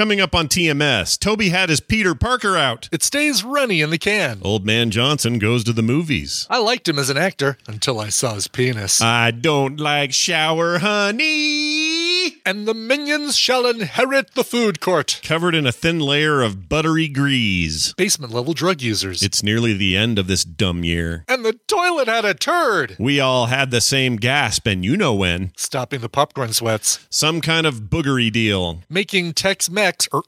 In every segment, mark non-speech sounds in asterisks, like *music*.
Coming up on TMS, Tobey had his Peter Parker out. It stays runny in the can. Old man Johnson goes to the movies. I liked him as an actor until I saw his penis. I don't like shower honey. And the minions shall inherit the food court. Covered in a thin layer of buttery grease. Basement level drug users. It's nearly the end of this dumb year. and the toilet had a turd. We all had the same gasp, and you know when. Stopping the popcorn sweats. Some kind of boogery deal. Making Tex Mex er,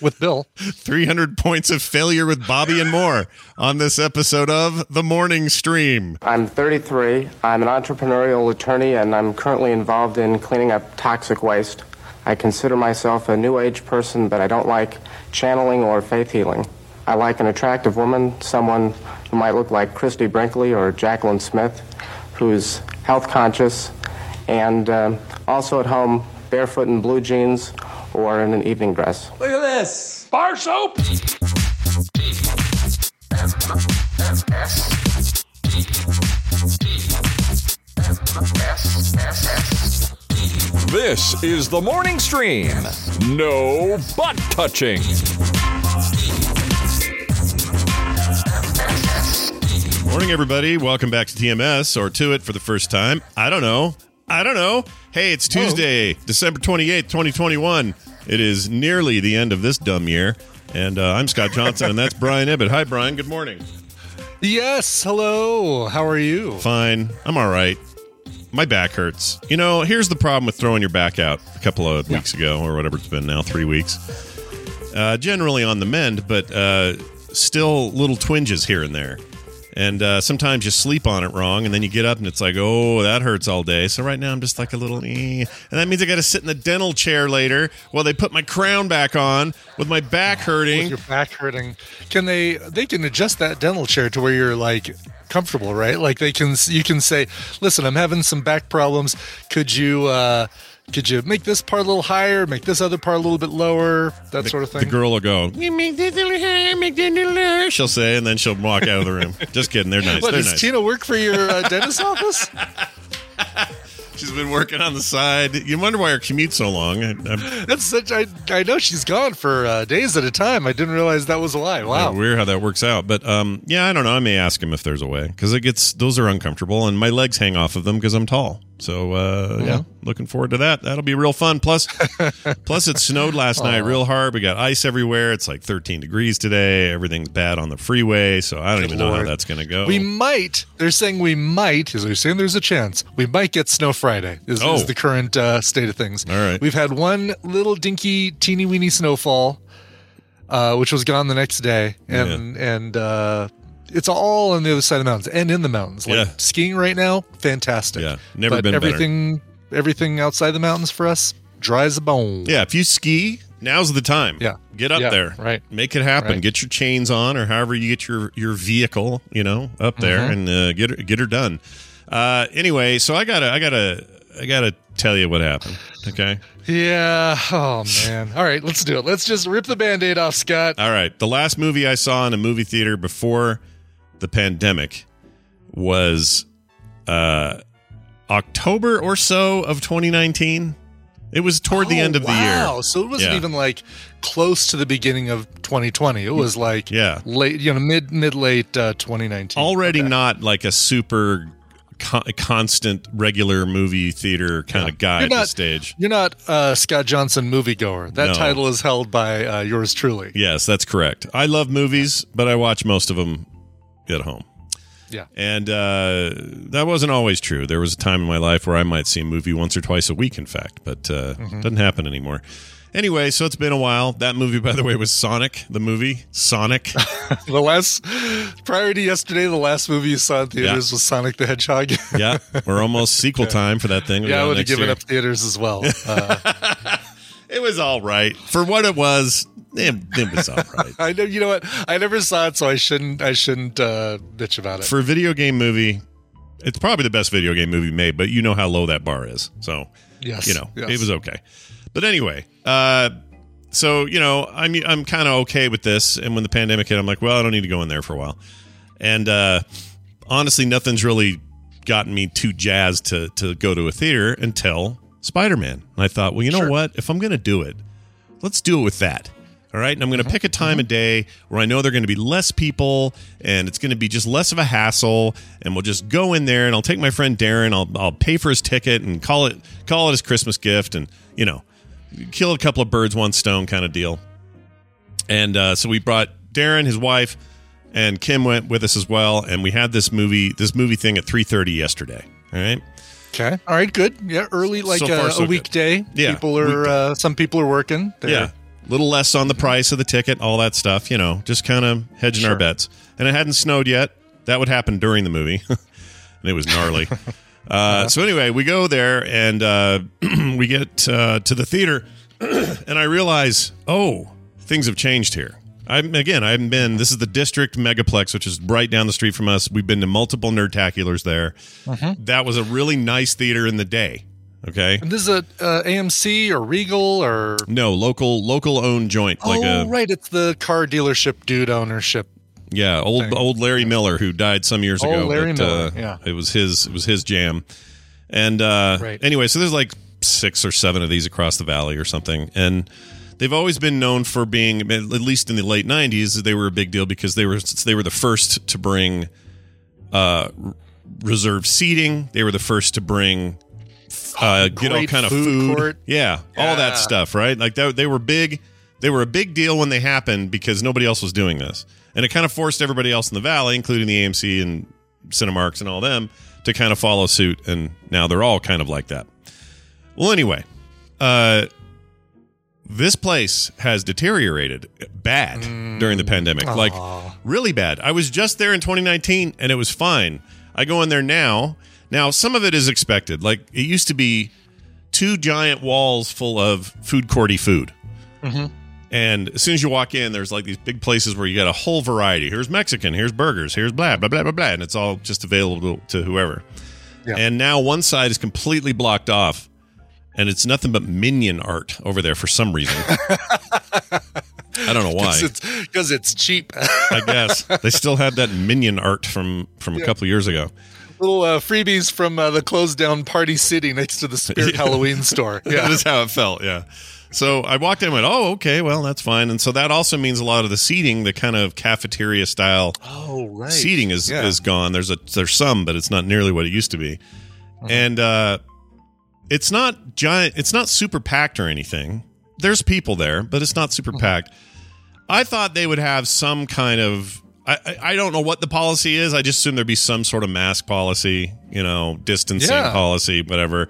with Bill. *laughs* 300 points of failure with Bobby and more on this episode of The Morning Stream. I'm 33. I'm an entrepreneurial attorney, and I'm currently involved in cleaning up toxic waste. I consider myself a new age person, but I don't like channeling or faith healing. I like an attractive woman, someone who might look like Christie Brinkley or Jaclyn Smith, who's health conscious, and um also at home barefoot in blue jeans or in an evening dress. Look at this. Bar soap. This is the morning stream. No butt touching. Morning, everybody. Welcome back to TMS or to it for the first time. I don't know. I don't know. Hey, it's Tuesday, December 28th, 2021. It is nearly the end of this dumb year. And uh, I'm Scott Johnson, and that's Brian Ibbott. Hi, Brian. Good morning. Yes, hello. How are you? Fine. I'm all right. My back hurts. You know, here's the problem with throwing your back out a couple of weeks ago, or whatever it's been now, three weeks. Uh, generally on the mend, but uh, still little twinges here and there. And uh, sometimes you sleep on it wrong, and then you get up and it's like, oh, that hurts all day. So right now I'm just like a little, eh. and that means I got to sit in the dental chair later while they put my crown back on with my back With hurting. your back hurting. Can they they can adjust that dental chair to where you're like comfortable, right? Like they can you can say, "Listen, I'm having some back problems. Could you uh could you make this part a little higher, make this other part a little bit lower, that sort of thing? The girl will go, "You make this a little higher, make that a little lower," She'll say, and then she'll walk out of the room. *laughs* Just kidding. They're nice. what They're does nice. Tina work for your uh, dentist office? *laughs* She's been working on the side. You wonder why her commute's so long. I, That's such. I I know she's gone for uh, days at a time. I didn't realize that was a lie. Wow. Weird how that works out. But um, yeah, I don't know. I may ask him if there's a way because it gets those are uncomfortable and my legs hang off of them because I'm tall. So uh, yeah, Mm-hmm. looking forward to that. That'll be real fun. Plus, *laughs* plus it snowed last night real hard. We got ice everywhere. It's like 13 degrees today. Everything's bad on the freeway. So I don't Good even know how that's going to go. We might. They're saying we might. Is they're saying there's a chance we might get snow Friday. Is, Oh. is the current uh, state of things. All right. We've had one little dinky, teeny weeny snowfall, uh, which was gone the next day, and and uh, it's all on the other side of the mountains and in the mountains. Like Yeah. skiing right now, fantastic. Yeah, never but been better. everything. Everything outside the mountains for us dry as a bone. yeah, if you ski, now's the time. Yeah. get up Yeah, there. right. make it happen. Right. Get your chains on, or however you get your your vehicle, you know, up there Mm-hmm. and uh, get her, get her done. Uh, anyway, so I gotta I gotta I gotta tell you what happened. Okay. Yeah. Oh man. All right, let's do it. Let's just rip the band-aid off, Scott. All right. The last movie I saw in a movie theater before the pandemic was uh, October or so of 2019. It was toward the Oh, end of the year. Wow. So it wasn't Yeah. even like close to the beginning of 2020. It was like Yeah. late, you know, mid mid late uh, 2019. Already Okay. not like a super con- constant regular movie theater kind of guy You're at not- this stage. You're not uh, Scott Johnson moviegoer. That No. title is held by uh, yours truly. Yes, that's correct. I love movies, but I watch most of them at home. Yeah. And uh, that wasn't always true. There was a time in my life where I might see a movie once or twice a week, in fact, but uh, Mm-hmm. doesn't happen anymore. Anyway, so it's been a while. That movie, by the way, was Sonic, the movie. Sonic. *laughs* The last prior to yesterday, the last movie you saw in theaters Yeah. was Sonic the Hedgehog. *laughs* yeah, we're almost sequel time for that thing. Yeah, I would have given year. up theaters as well. *laughs* Uh, It was all right. For what it was, it, it was all right. I know. You know what? I never saw it, so I shouldn't. I shouldn't uh, bitch about it. For a video game movie, it's probably the best video game movie made, but you know how low that bar is. So yes, you know, yes. it was okay. But anyway, uh, so you know, I'm I'm kind of okay with this. And when the pandemic hit, I'm like, well, I don't need to go in there for a while. And uh, honestly, nothing's really gotten me too jazzed to to go to a theater until Spider Man. And I thought, well, you know Sure. what? If I'm gonna do it, let's do it with that. All right. And I'm going to pick a time of day where I know there are going to be less people and it's going to be just less of a hassle. And we'll just go in there and I'll take my friend Darren. I'll, I'll pay for his ticket and call it, call it his Christmas gift and, you know, kill a couple of birds, one stone kind of deal. And uh, so we brought Darren, his wife, and Kim went with us as well. And we had this movie, this movie thing at 3.30 yesterday. All right. Okay. All right. Good. Yeah. Early, like So far, uh, so a good. weekday. Yeah, People are. Uh, some people are working. They're- Yeah. Little less on the price of the ticket, all that stuff, you know, just kind of hedging our bets. And it hadn't snowed yet. That would happen during the movie. and *laughs* it was gnarly. *laughs* uh, so, anyway, we go there and uh, *clears throat* we get uh, to the theater, *clears throat* and I realize, oh, things have changed here. I'm again. I haven't been. This is the district megaplex, which is right down the street from us. We've been to multiple nerdtaculars there. That was a really nice theater in the day. Okay, And this is a uh, AMC or Regal or. no local local owned joint, like oh, a right. It's the car dealership dude ownership. Yeah, old thing. old Larry Miller who died some years Oh, ago. Larry but, Miller, uh, yeah. it was his it was his jam. And uh, Right. anyway, so there's like six or seven of these across the valley or something, and they've always been known for being, at least in the late '90s, they were a big deal because they were they were the first to bring uh, r- reserved seating. They were the first to bring uh, get all kind of food food, court. yeah, all that stuff, right? Like that, they were big. They were a big deal when they happened because nobody else was doing this, and it kind of forced everybody else in the valley, including the AMC and Cinemarks and all them, to kind of follow suit. And now they're all kind of like that. Well, anyway, uh, this place has deteriorated bad during the pandemic, like really bad. I was just there in 2019 and it was fine. I go in there now. Now, some of it is expected. Like it used to be two giant walls full of food courty food. Mm-hmm. And as soon as you walk in, there's like these big places where you got a whole variety. Here's Mexican, here's burgers, here's blah, blah, blah, blah, blah. And it's all just available to, whoever. Yeah. And now one side is completely blocked off. And it's nothing but minion art over there for some reason. *laughs* I don't know why. Because it's, it's cheap. I guess they still had that minion art from from a couple years ago. Little uh, freebies from uh, the closed down Party City next to the Spirit *laughs* Halloween store. *laughs* That Yeah. is how it felt. Yeah. So I walked in and went, oh, okay, well, that's fine. And so that also means a lot of the seating, the kind of cafeteria style Oh, right. seating is Yeah. is gone. There's a there's some, but it's not nearly what it used to be. Uh-huh. And uh, it's not giant. It's not super packed or anything. There's people there, but it's not Uh-huh. super packed. I thought they would have some kind of. I, I don't know what the policy is. I just assume there'd be some sort of mask policy, you know, distancing Yeah. policy, whatever.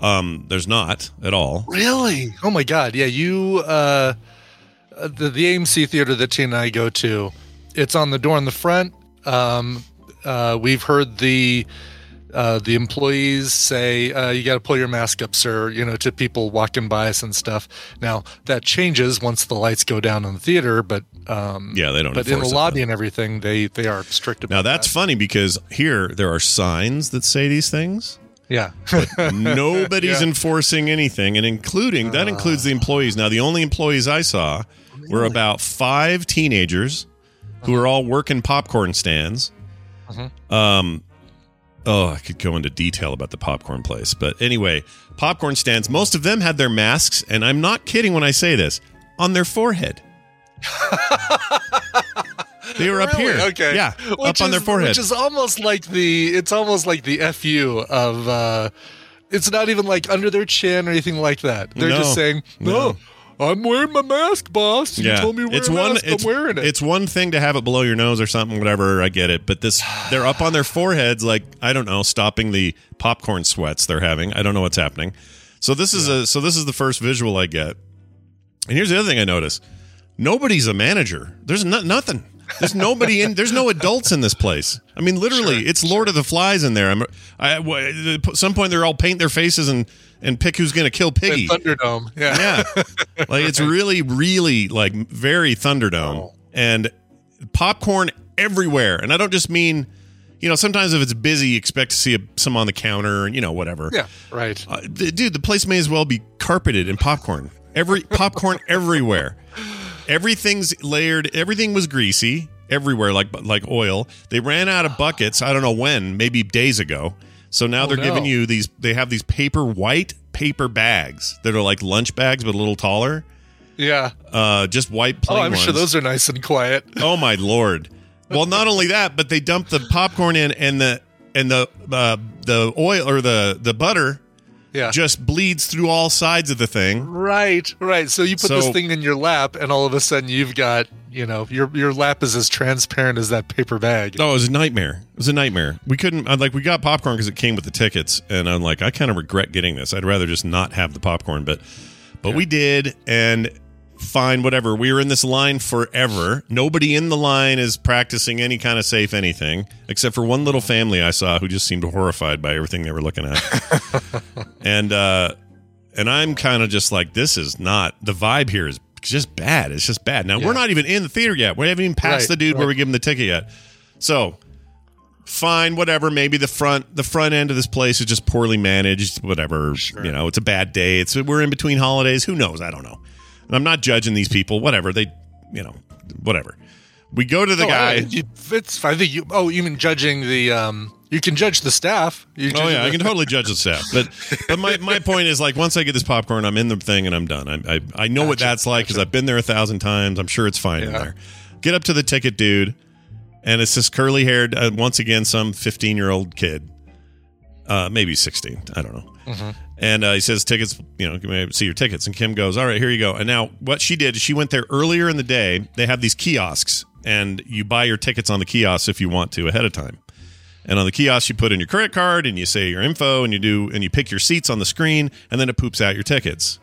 Um, there's not at all. Really? Oh my God! Yeah, you uh, uh, the the AMC theater that Tina and I go to, it's on the door in the front. Um, uh, we've heard the uh, the employees say uh, you got to pull your mask up, sir. You know, to people walking by us and stuff. Now that changes once the lights go down in the theater, but um, Yeah, they don't But in the lobby and everything, they they are strict about Now that's that. funny because here there are signs that say these things. yeah. *laughs* Nobody's Yeah. enforcing anything, and including that includes the employees. Now, the only employees I saw were about five teenagers who were all working popcorn stands. Um, oh, I could go into detail about the popcorn place, but anyway, popcorn stands. Most of them had their masks, and I'm not kidding when I say this, on their forehead. *laughs* they were up Really? here, Okay. yeah, Which up on their is- forehead. Which is almost like the it's almost like the fu of uh it's not even like under their chin or anything like that. They're No. just saying, "No, I'm wearing my mask, boss. You told me to wear it's a one. mask. It's, I'm wearing it." It's one thing to have it below your nose or something, whatever. I get it, but this they're up on their foreheads, like I don't know, stopping the popcorn sweats they're having. I don't know what's happening. So this is a so this is the first visual I get. And here's the other thing I notice: nobody's a manager. There's no, nothing. There's nobody in. There's no adults in this place. I mean, literally, it's Lord of the Flies in there. I'm. I, at some point, they're all paint their faces and and pick who's going to kill Piggy. Thunderdome. Yeah. Yeah. *laughs* like it's really, really like very Thunderdome and popcorn everywhere. And I don't just mean, you know, sometimes if it's busy, you expect to see a, some on the counter and, you know, whatever. Yeah. Right. Uh, th- dude, the place may as well be carpeted in popcorn. Every popcorn *laughs* everywhere. Everything's layered. Everything was greasy everywhere, like like oil. They ran out of buckets. I don't know when, maybe days ago. So now they're no. giving you these. They have these paper white paper bags that are like lunch bags, but a little taller. Yeah. uh, just white Oh, plain I'm ones. sure those are nice and quiet. *laughs* Oh my lord! Well, not only that, but they dump the popcorn in, and the and the uh, the oil or the the butter Yeah. just bleeds through all sides of the thing. right, right. So you put So- this thing in your lap, and all of a sudden you've got, you know, your your lap is as transparent as that paper bag. Oh, it was a nightmare. It was a nightmare. We couldn't. Like we got popcorn because it came with the tickets, and I'm like, I kind of regret getting this. I'd rather just not have the popcorn, but but we did, and fine, whatever. We were in this line forever. Nobody in the line is practicing any kind of safe anything, except for one little family I saw who just seemed horrified by everything they were looking at, *laughs* and uh, and I'm kind of just like, this is not the vibe here is just bad. It's just bad. Now Yeah. we're not even in the theater yet. We haven't even passed Right, the dude where we give him the ticket yet. So fine, whatever. Maybe the front the front end of this place is just poorly managed. Whatever. You know, it's a bad day. It's we're in between holidays. Who knows? I don't know. And I'm not judging these people. Whatever they, you know, whatever. We go to the Oh, guy. I, you, it's, I think you. Oh, you mean judging the? um You can judge the staff. You Oh yeah, I can totally judge the staff, but but my, my *laughs* point is like once I get this popcorn, I'm in the thing and I'm done. I I, I know what that's like because I've been there a thousand times. I'm sure it's fine in there. Get up to the ticket dude, and it's this curly haired, uh, once again some 15 year old kid, uh, maybe 16. I don't know. Mm-hmm. And uh, he says tickets, you know, can see your tickets? And Kim goes, all right, here you go. And now what she did she went there earlier in the day. They have these kiosks, and you buy your tickets on the kiosks if you want to ahead of time. And on the kiosk, you put in your credit card and you say your info and you do and you pick your seats on the screen and then it poops out your tickets.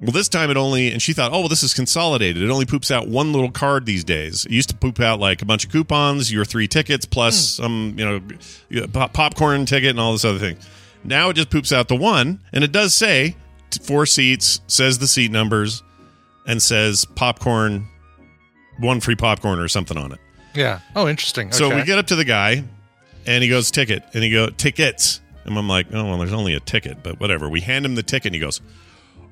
Well, this time it only and she thought, oh well, this is consolidated. It only poops out one little card these days. It used to poop out like a bunch of coupons, your three tickets plus some you know popcorn ticket and all this other thing. Now it just poops out the one, and it does say four seats, says the seat numbers, and says popcorn, one free popcorn or something on it. Yeah. Oh, interesting. So Okay. we get up to the guy, and he goes ticket, and he go tickets, and I'm like, oh well, there's only a ticket, but whatever. We hand him the ticket, and he goes,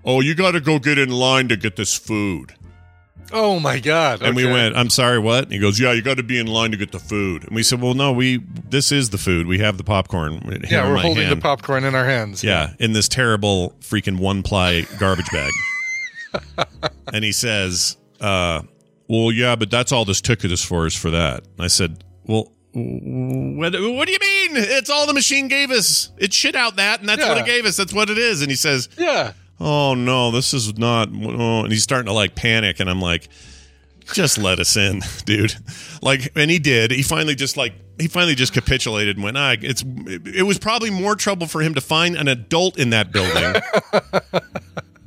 oh, you got to go get in line to get this food. Oh my god. And we went, I'm sorry, what? And he goes, yeah, you got to be in line to get the food. And we said, well, no, we this is the food. We have the popcorn. Yeah, we're holding hand. the popcorn in our hands. Yeah, in this terrible freaking one ply garbage bag. *laughs* and he says, uh, Well, yeah, but that's all this ticket is for, is for that. And I said, Well, what, what do you mean? It's all the machine gave us. It shit out that, and that's what it gave us. That's what it is. And he says, Yeah. Oh, no, this is not. Oh, and he's starting to like panic. And I'm like, just let us in, *laughs* dude. Like, and he did. He finally just like he finally just capitulated and went. Ah, it's it, was probably more trouble for him to find an adult in that building. *laughs*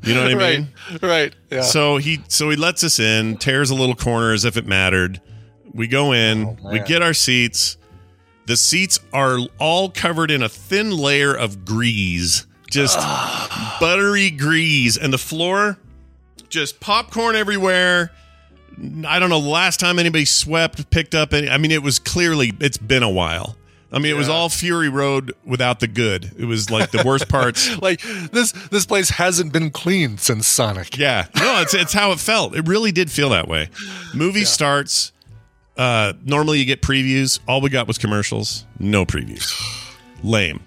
you know what I right. mean? Right. Yeah. So he so he lets us in, tears a little corner as if it mattered. We go in, we get our seats. The seats are all covered in a thin layer of grease, just buttery grease, and the floor just popcorn everywhere. I don't know the last time anybody swept, picked up any. I mean, it was clearly it's been a while. I mean, it was all Fury Road without the good. It was like the worst parts. *laughs* like this this place hasn't been cleaned since Sonic. Yeah, no, it's it's how it felt. It really did feel that way. Movie starts. Uh, normally you get previews. All we got was commercials. No previews. *sighs* Lame.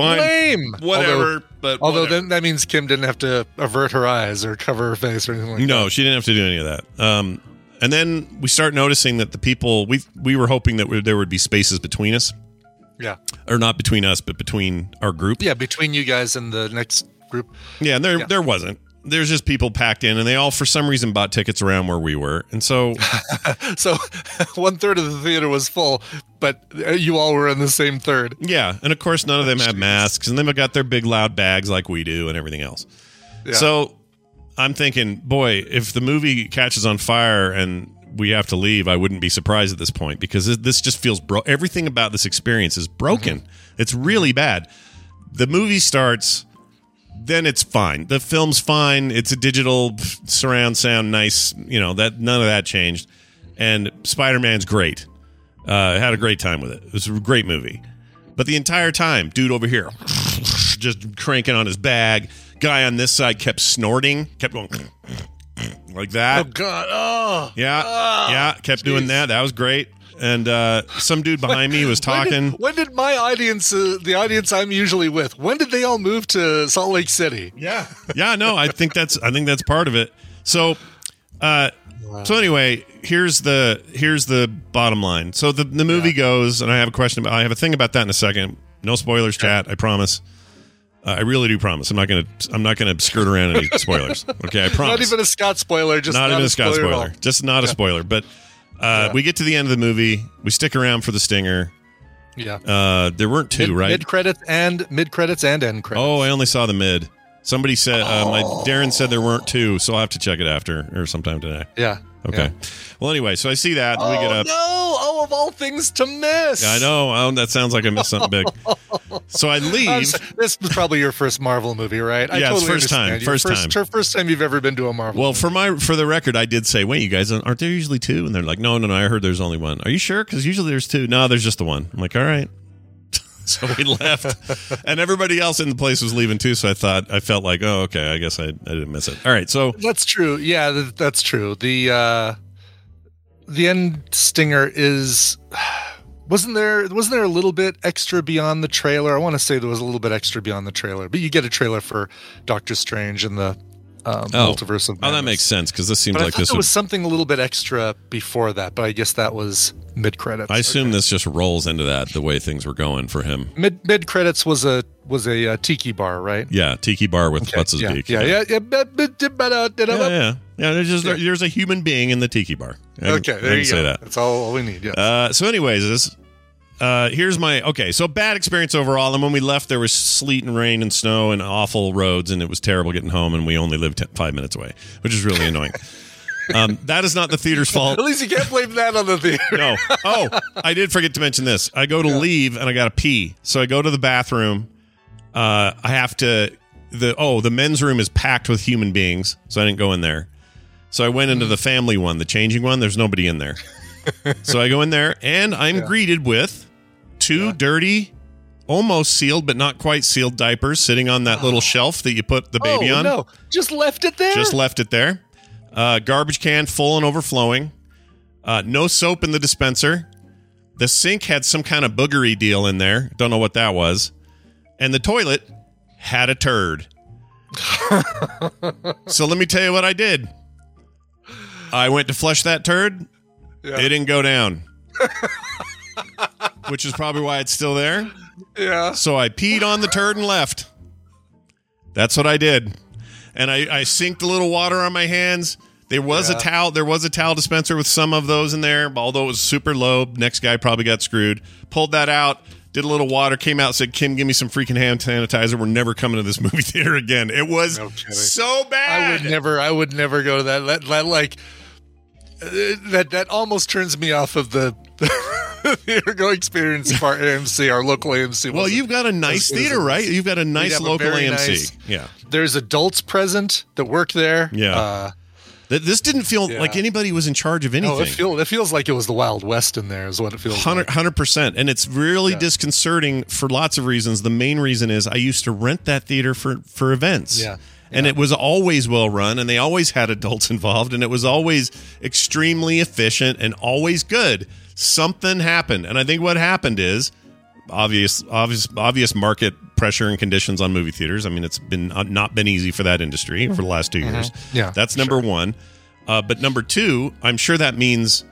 Fine. Lame. Whatever. Although, but although whatever. then that means Kim didn't have to avert her eyes or cover her face or anything like no, she didn't have to do any of that. Um, and then we start noticing that the people we we were hoping that there would be spaces between us. Yeah. or not between us, but between our group. Yeah, between you guys and the next group. Yeah, and there Yeah. there wasn't. There's just people packed in, and they all for some reason bought tickets around where we were, and so *laughs* So *laughs* one third of the theater was full, but uh, you all were in the same third. Yeah, and of course none of them have masks, and they've got their big loud bags like we do, and everything else. Yeah. So I'm thinking, boy, if the movie catches on fire and we have to leave, I wouldn't be surprised at this point because this- this just feels bro. Everything about this experience is broken. Mm-hmm. It's really bad. The movie starts, then it's fine. The film's fine. It's a digital surround sound, nice. You know that none of that changed, and Spider Man's great. Uh, had a great time with it. It was a great movie. But the entire time, dude over here just cranking on his bag. Guy on this side kept snorting, kept going like that. Oh God! Oh, yeah, yeah, kept doing that. That was great. And uh, some dude behind me was *laughs* When did- talking. When did, my audience, uh, the audience I'm usually with, when did they all move to Salt Lake City? Yeah, *laughs* yeah, no, I think that's I think that's part of it. So, uh, so anyway, here's the here's the bottom line. So the the movie goes, and I have a question. About, I have a thing about that in a second. No spoilers, chat. I promise. Uh, I really do promise. I'm not gonna. I'm not gonna skirt around any *laughs* spoilers. Okay, I promise. Not even a Scott spoiler. Just not, not, even a Scott spoiler. spoiler. Just not a spoiler. But uh, we get to the end of the movie. We stick around for the stinger. Yeah. Uh, there weren't two, mid, right? Mid credits and mid credits and end credits. Oh, I only saw the mid. Somebody said uh, my Oh. Darren said there weren't two, so I'll have to check it after or sometime today. yeah. Okay. Yeah. Well, anyway, so I see that Oh we get oh, up. no! Oh, of all things to miss. Yeah, I know. Oh, that sounds like I missed something big. *laughs* So I leave. this was probably your first Marvel movie, right? I Yeah, it's totally first time, understand. First time. First, first time you've ever been to a Marvel. Well, movie. for my for the record, I did say, "Wait, you guys aren't there usually two? And they're like, "No, no, no. I heard there's only one. Are you sure? Because usually there's two. No, there's just the one." I'm like, "All right." *laughs* so we left, and everybody else in the place was leaving too. So I thought I felt like, "Oh, okay. I guess I, I didn't miss it." All right, so That's true. Yeah, th- that's true. The uh the end stinger is *sighs* wasn't there wasn't there a little bit extra beyond the trailer? I want to say there was a little bit extra beyond the trailer, but you get a trailer for Doctor Strange and the um, Oh. multiverse of oh, that makes sense because this seems But like this would. was something a little bit extra before that, but I guess that was mid credits. I assume this just rolls into that the way things were going for him. mid mid credits was a was a, uh tiki bar, right? Yeah, tiki bar with what's his yeah, beak. yeah, yeah, yeah, yeah, yeah. Yeah, There's just Yeah. there's a human being in the tiki bar. I Okay, there you say go. that. That's all, all we need. Yeah. Uh, so, anyways, this uh, here's my okay. So bad experience overall. And when we left, there was sleet and rain and snow and awful roads, and it was terrible getting home. And we only lived five minutes away, which is really annoying. *laughs* Um, that is not the theater's fault. At least you can't blame that on the theater. No. Oh, I did forget to mention this. I go to leave and I got to pee. So I go to the bathroom. Uh, I have to the oh the men's room is packed with human beings, so I didn't go in there. So I went into the family one, the changing one. There's nobody in there. *laughs* so I go in there and I'm greeted with two dirty, almost sealed but not quite sealed diapers sitting on that little *gasps* shelf that you put the baby oh, on. no. Just left it there? Just left it there. Uh, garbage can full and overflowing. Uh, no soap in the dispenser. The sink had some kind of boogery deal in there. Don't know what that was. And the toilet had a turd. *laughs* so let me tell you what I did. I went to flush that turd. Yeah. It didn't go down. *laughs* Which is probably why it's still there. yeah. So I peed on the turd and left. That's what I did. And I, I sinked a little water on my hands. There was Yeah. a towel. There was a towel dispenser with some of those in there, although it was super low. Next guy probably got screwed. Pulled that out. Did a little water. Came out. Said, "Kim, give me some freaking hand sanitizer. We're never coming to this movie *laughs* theater again." It was No so I would never. I would never go to that. That, that like uh, that. That almost turns me off of the *laughs* *laughs* theater going experience for AMC, our local AMC. well, you've got a nice theater, right? You've got a nice have a local AMC. nice- Yeah. There's adults present that work there. Yeah. Uh, This didn't feel Yeah. like anybody was in charge of anything. no, it feels. It feels like it was the Wild West in there. Is what it feels. like. Hundred percent, and it's really Yeah. disconcerting for lots of reasons. The main reason is I used to rent that theater for for events, Yeah. and it was always well run, and they always had adults *laughs* involved, and it was always extremely efficient and always good. Something happened, and I think what happened is obvious, obvious, obvious market pressure and conditions on movie theaters. I mean, it's been uh, not been easy for that industry for the last 2 years. Mm-hmm. Yeah, that's number one. Uh, but number two, I'm sure that means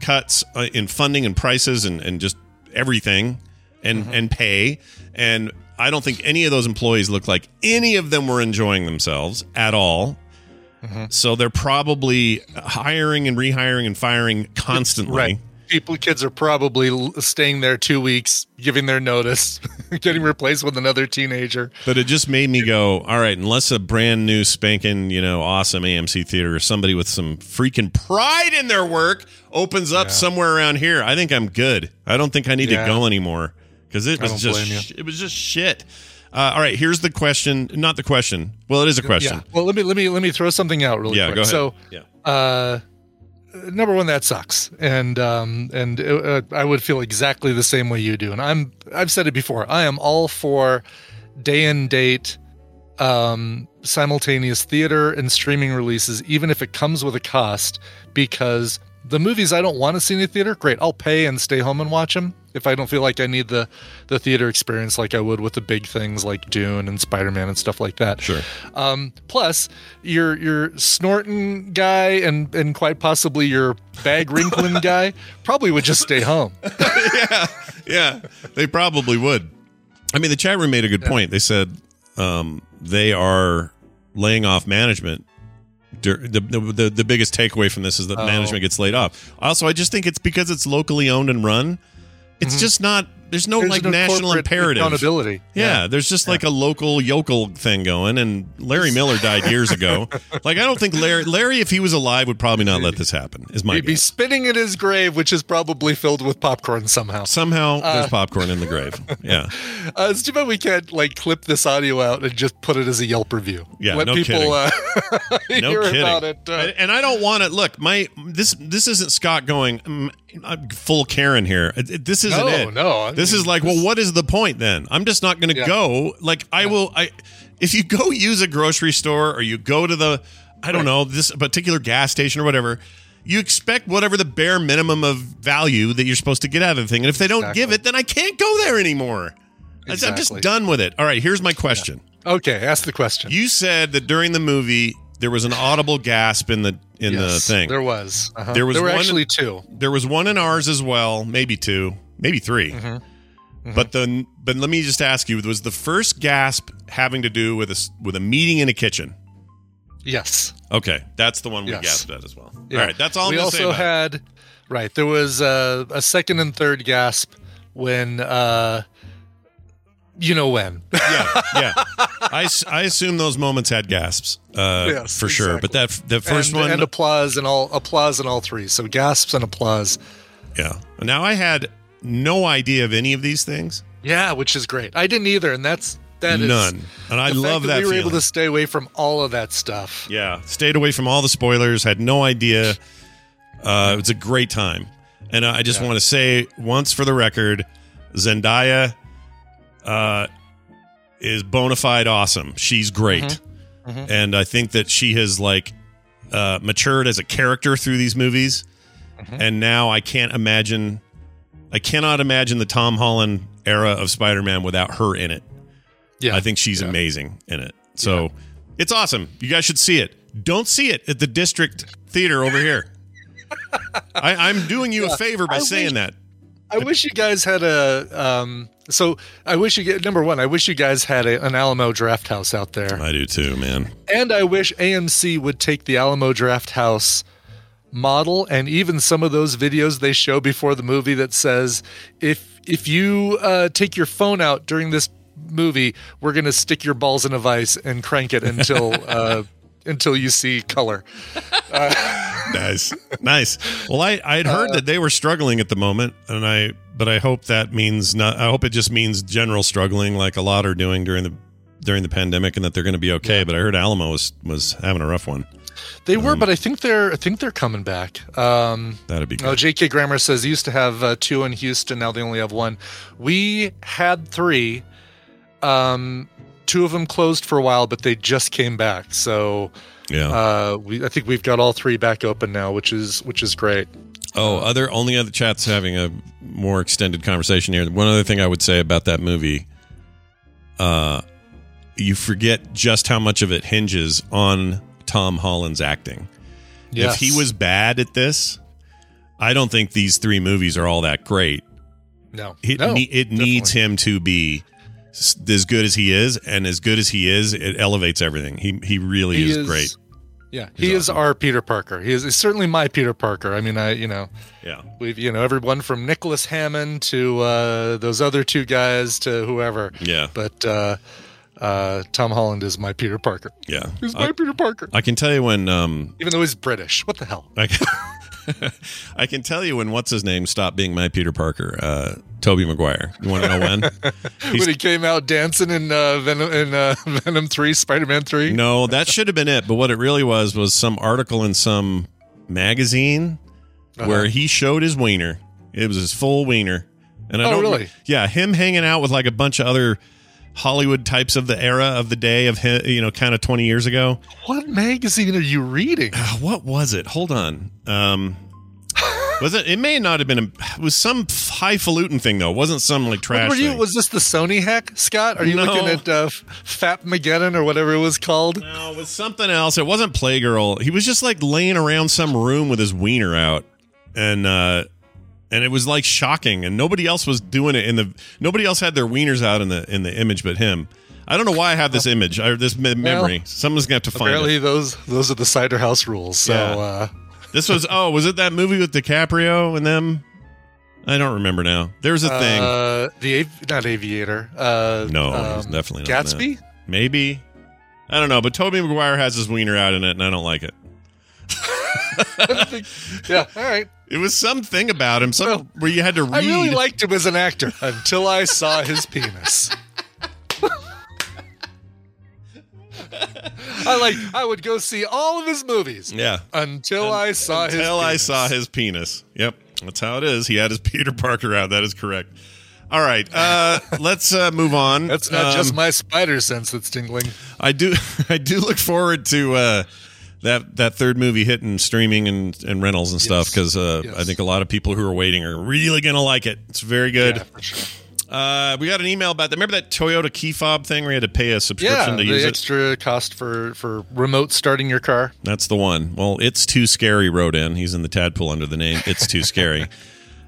cuts uh, in funding and prices and, and just everything and Mm-hmm. and pay. And I don't think any of those employees look like any of them were enjoying themselves at all. Mm-hmm. So they're probably hiring and rehiring and firing constantly. Right. People, kids are probably staying there two weeks, giving their notice, *laughs* getting replaced with another teenager. But it just made me go, all right, unless a brand new spanking, you know, awesome AMC theater or somebody with some freaking pride in their work opens up somewhere around here, I think I'm good. I don't think I need Yeah. to go anymore because it was just it was just shit. Uh, all right, here's the question. Not the question. Well, it is a question. Yeah. Well, let me let me let me throw something out really Yeah, quick. go ahead. So, yeah. uh, number one, that sucks, and um, and uh, I would feel exactly the same way you do. And I'm I've said it before. I am all for day and date, um, simultaneous theater and streaming releases, even if it comes with a cost, because the movies I don't want to see in the theater, great. I'll pay and stay home and watch them if I don't feel like I need the the theater experience like I would with the big things like Dune and Spider Man and stuff like that. Sure. Um, plus, your your snorting guy and and quite possibly your bag wrinkling *laughs* guy probably would just stay home. *laughs* yeah, yeah, they probably would. I mean, the chat room made a good point. They said um, they are laying off management. The, the, the, biggest takeaway from this is that Oh. management gets laid off. Also, I just think it's because it's locally owned and run. It's mm-hmm. just not. There's no. There's like no national imperative. accountability. Yeah, there's just like a local yokel thing going, and Larry Miller died years ago. *laughs* like I don't think Larry, Larry, if he was alive, would probably not let this happen. Is my He'd be guess. spinning in his grave, which is probably filled with popcorn somehow. Somehow there's popcorn in the grave. *laughs* Yeah, Uh, it's too bad we can't like clip this audio out and just put it as a Yelp review. Yeah, let no people kidding. uh, *laughs* no hear kidding. about it. Uh, and I don't want it. look. My this this isn't Scott going. "Mm, I'm full Karen here. This isn't No, it. no, I This is like, well, what is the point then? I'm just not going to Yeah. go. Like I will. I if you go *laughs* use a grocery store or you go to the I don't know this particular gas station or whatever. You expect whatever the bare minimum of value that you're supposed to get out of the thing, and if they don't Exactly. give it, then I can't go there anymore. I- I'm just done with it. All right, here's my question. okay, ask the question. You said that during the movie there was an audible gasp in the in the thing. There was. Uh-huh. There was There were one- actually two. There was one in ours as well, maybe two, maybe 3 Mm-hmm. But the but let me just ask you: was the first gasp having to do with a with a meeting in a kitchen? Yes. Okay, that's the one we Yes. gasped at as well. Yeah. All right, that's all I'm we also about it. had right. There was a, a second and third gasp when uh, you know when. yeah, yeah. I, I assume those moments had gasps, uh, Yes, for sure. But that the first and, one, and applause and all applause in all three. So gasps and applause. yeah. Now I had no idea of any of these things, Yeah, which is great. I didn't either, and that's that is none, and I the fact love that. we were able to stay away from all of that stuff. Yeah, stayed away from all the spoilers. Had no idea. Uh, it was a great time, and I just Yeah. want to say once for the record, Zendaya uh, is bona fide awesome. She's great, Mm-hmm. and I think that she has like uh, matured as a character through these movies, Mm-hmm. and now I can't imagine. I cannot imagine the Tom Holland era of Spider-Man without her in it. Yeah, I think she's Yeah. amazing in it. So it's awesome. You guys should see it. Don't see it at the district theater over here. *laughs* I, I'm doing you a favor by I saying wish- that. I wish you guys had a. Um, so I wish you get number one. I wish you guys had a, an Alamo Drafthouse out there, I do too, man. and I wish AMC would take the Alamo Drafthouse model and even some of those videos they show before the movie that says if if you uh, take your phone out during this movie, we're gonna stick your balls in a vice and crank it until *laughs* uh, until you see color. *laughs* Nice, nice. Well, I I had Uh, heard that they were struggling at the moment, and I but I hope that means not. I hope it just means general struggling, like a lot are doing during the during the pandemic, and that they're going to be okay. But I heard Alamo was was having a rough one. They were, but I think they're I think they're coming back. Um, That'd be good. Oh, J.K. Grammar says he used to have uh, two in Houston. Now they only have one. We had three. Um, two of them closed for a while, but they just came back. So yeah. uh, we I think we've got all three back open now, which is which is great. Oh, other only other chats having a more extended conversation here. One other thing I would say about that movie, uh, you forget just how much of it hinges on Tom Holland's acting. Yes. If he was bad at this, I don't think these three movies are all that great. no, It, no, ne- it needs him to be as good as he is, and as good as he is, it elevates everything. He he really He is, great. Yeah, He's he is awesome. our Peter Parker. He is he's certainly my Peter Parker. I mean, I you know Yeah, we've you know everyone from Nicholas Hammond to uh, those other two guys to whoever. yeah, But uh, uh, Tom Holland is my Peter Parker. yeah. He's my I, Peter Parker. I can tell you when um, Even though he's British. What the hell? I can, *laughs* I can tell you when what's his name stopped being my Peter Parker, uh, Tobey Maguire. You want to know when? *laughs* When he came out dancing in uh, Venom in uh, *laughs* Venom Three, Spider Man Three. no, that should have been it. But what it really was was some article in some magazine Uh-huh. where he showed his wiener. It was his full wiener, and I Oh, don't really? Yeah, him hanging out with like a bunch of other Hollywood types of the era of the day of him, you know, kind of twenty years ago. What magazine are you reading? Uh, what was it? Hold on. Um, Was it? It may not have been. A, it was some highfalutin thing though. It wasn't some like trash. Were you, thing. was this the Sony hack, Scott? Are you No. looking at uh, Fap Mageddon or whatever it was called? No, it was something else. It wasn't Playgirl. He was just like laying around some room with his wiener out, and uh and it was like shocking. And nobody else was doing it in the. Nobody else had their wieners out in the in the image but him. I don't know why I have this image or this me- memory. Someone's gonna have to find Apparently, it. those those are the cider house rules. So Yeah. uh, This was oh, was it that movie with DiCaprio and them? I don't remember now. There's a thing. uh, the av- not aviator. Uh, No, um, definitely not in Gatsby. Maybe. I don't know, but Tobey Maguire has his wiener out in it, and I don't like it. *laughs* yeah, all right. It was something about him, some Well, where you had to read. I really liked him as an actor until I saw his penis. *laughs* I like. I would go see all of his movies yeah. until I saw his. Until I saw his penis. Yep, that's how it is. He had his *laughs* Peter Parker out. That is correct. All right, uh, *laughs* let's uh, move on. That's not just Um, my spider sense that's tingling. I do. *laughs* I do look forward to uh, that that third movie hitting streaming and, and rentals and stuff because uh, Yes. I think a lot of people who are waiting are really gonna like it. It's very good. Yeah, for sure. Uh, we got an email about that. Remember that Toyota key fob thing where you had to pay a subscription Yeah, to use the it? extra cost for for remote starting your car. That's the one. Well, it's too scary. Wrote in. He's in the tadpole under the name. It's too scary. *laughs*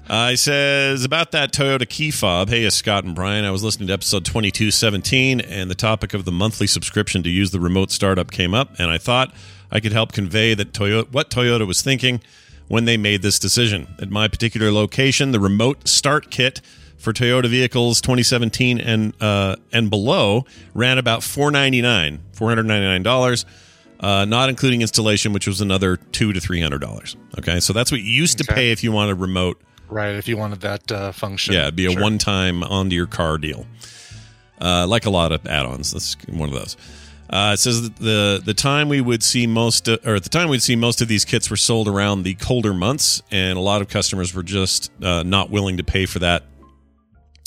Uh, he says about that Toyota key fob. Hey, it's Scott and Brian. I was listening to episode twenty two seventeen, and the topic of the monthly subscription to use the remote startup came up, and I thought I could help convey that Toyota what Toyota was thinking when they made this decision. At my particular location, the remote start kit for Toyota vehicles 2017 and uh, and below ran about 499 499 dollars uh, not including installation, which was another two to three hundred dollars. Okay, so that's what you used to Okay. pay if you wanted remote. Right, if you wanted that uh, function. Yeah, it'd be a Sure. one-time onto your car deal, uh, like a lot of add-ons. That's one of those. Uh, it says that the the time we would see most, uh, or at the time we'd see most of these kits were sold around the colder months, and a lot of customers were just uh, not willing to pay for that,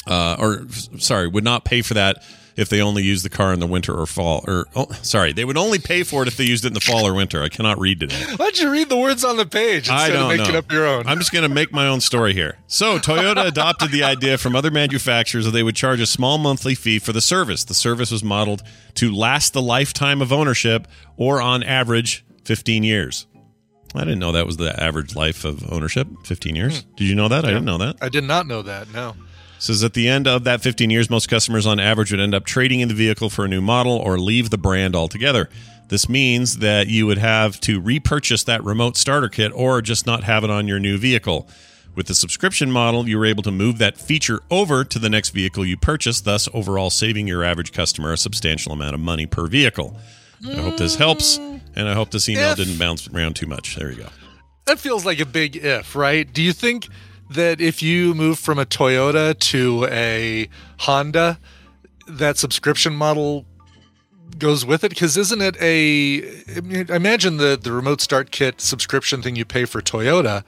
uh, or sorry, would not pay for that if they only use the car in the winter or fall. Or oh, sorry, they would only pay for it if they used it in the fall or winter. I cannot read today. Why'd you read the words on the page I instead don't of making know. up your own? I'm just going to make my own story here. So, Toyota *laughs* adopted the idea from other manufacturers that they would charge a small monthly fee for the service. The service was modeled to last the lifetime of ownership, or on average, 15 years. I didn't know that was the average life of ownership, 15 years. Did you know that? I didn't know that. I did not know that. No. Says at the end of that 15 years, most customers on average would end up trading in the vehicle for a new model or leave the brand altogether. This means that you would have to repurchase that remote starter kit or just not have it on your new vehicle. With the subscription model, you were able to move that feature over to the next vehicle you purchase, thus overall saving your average customer a substantial amount of money per vehicle. I hope this helps, mm. and I hope this email If- didn't bounce around too much. There you go. That feels like a big if, right? Do you think that if you move from a Toyota to a Honda, that subscription model goes with it? Because isn't it a? I imagine the the remote start kit subscription thing you pay for Toyota,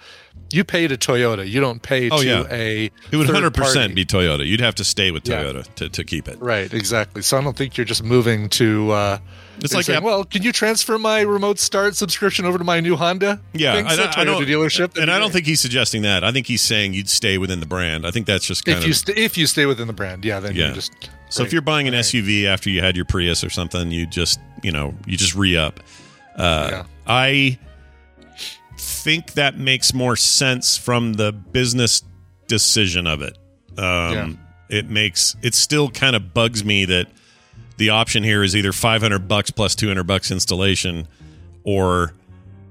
you pay to Toyota. You don't pay Oh, to yeah. a. It would 100% party. be Toyota. You'd have to stay with Yeah. Toyota to, to keep it. Right, exactly. So I don't think you're just moving to. Uh, It's like saying, well, can you transfer my remote start subscription over to my new Honda? Yeah, I, a I- I don't, dealership. And I don't think he's suggesting that. I think he's saying you'd stay within the brand. I think that's just kind if of you st- if you stay within the brand, yeah, then Yeah. you just. so. If you're buying an Right. SUV after you had your Prius or something, you just you know you just re up. Uh, Yeah. I think that makes more sense from the business decision of it. Um, It makes it still kind of bugs me that the option here is either 500 bucks plus 200 bucks installation or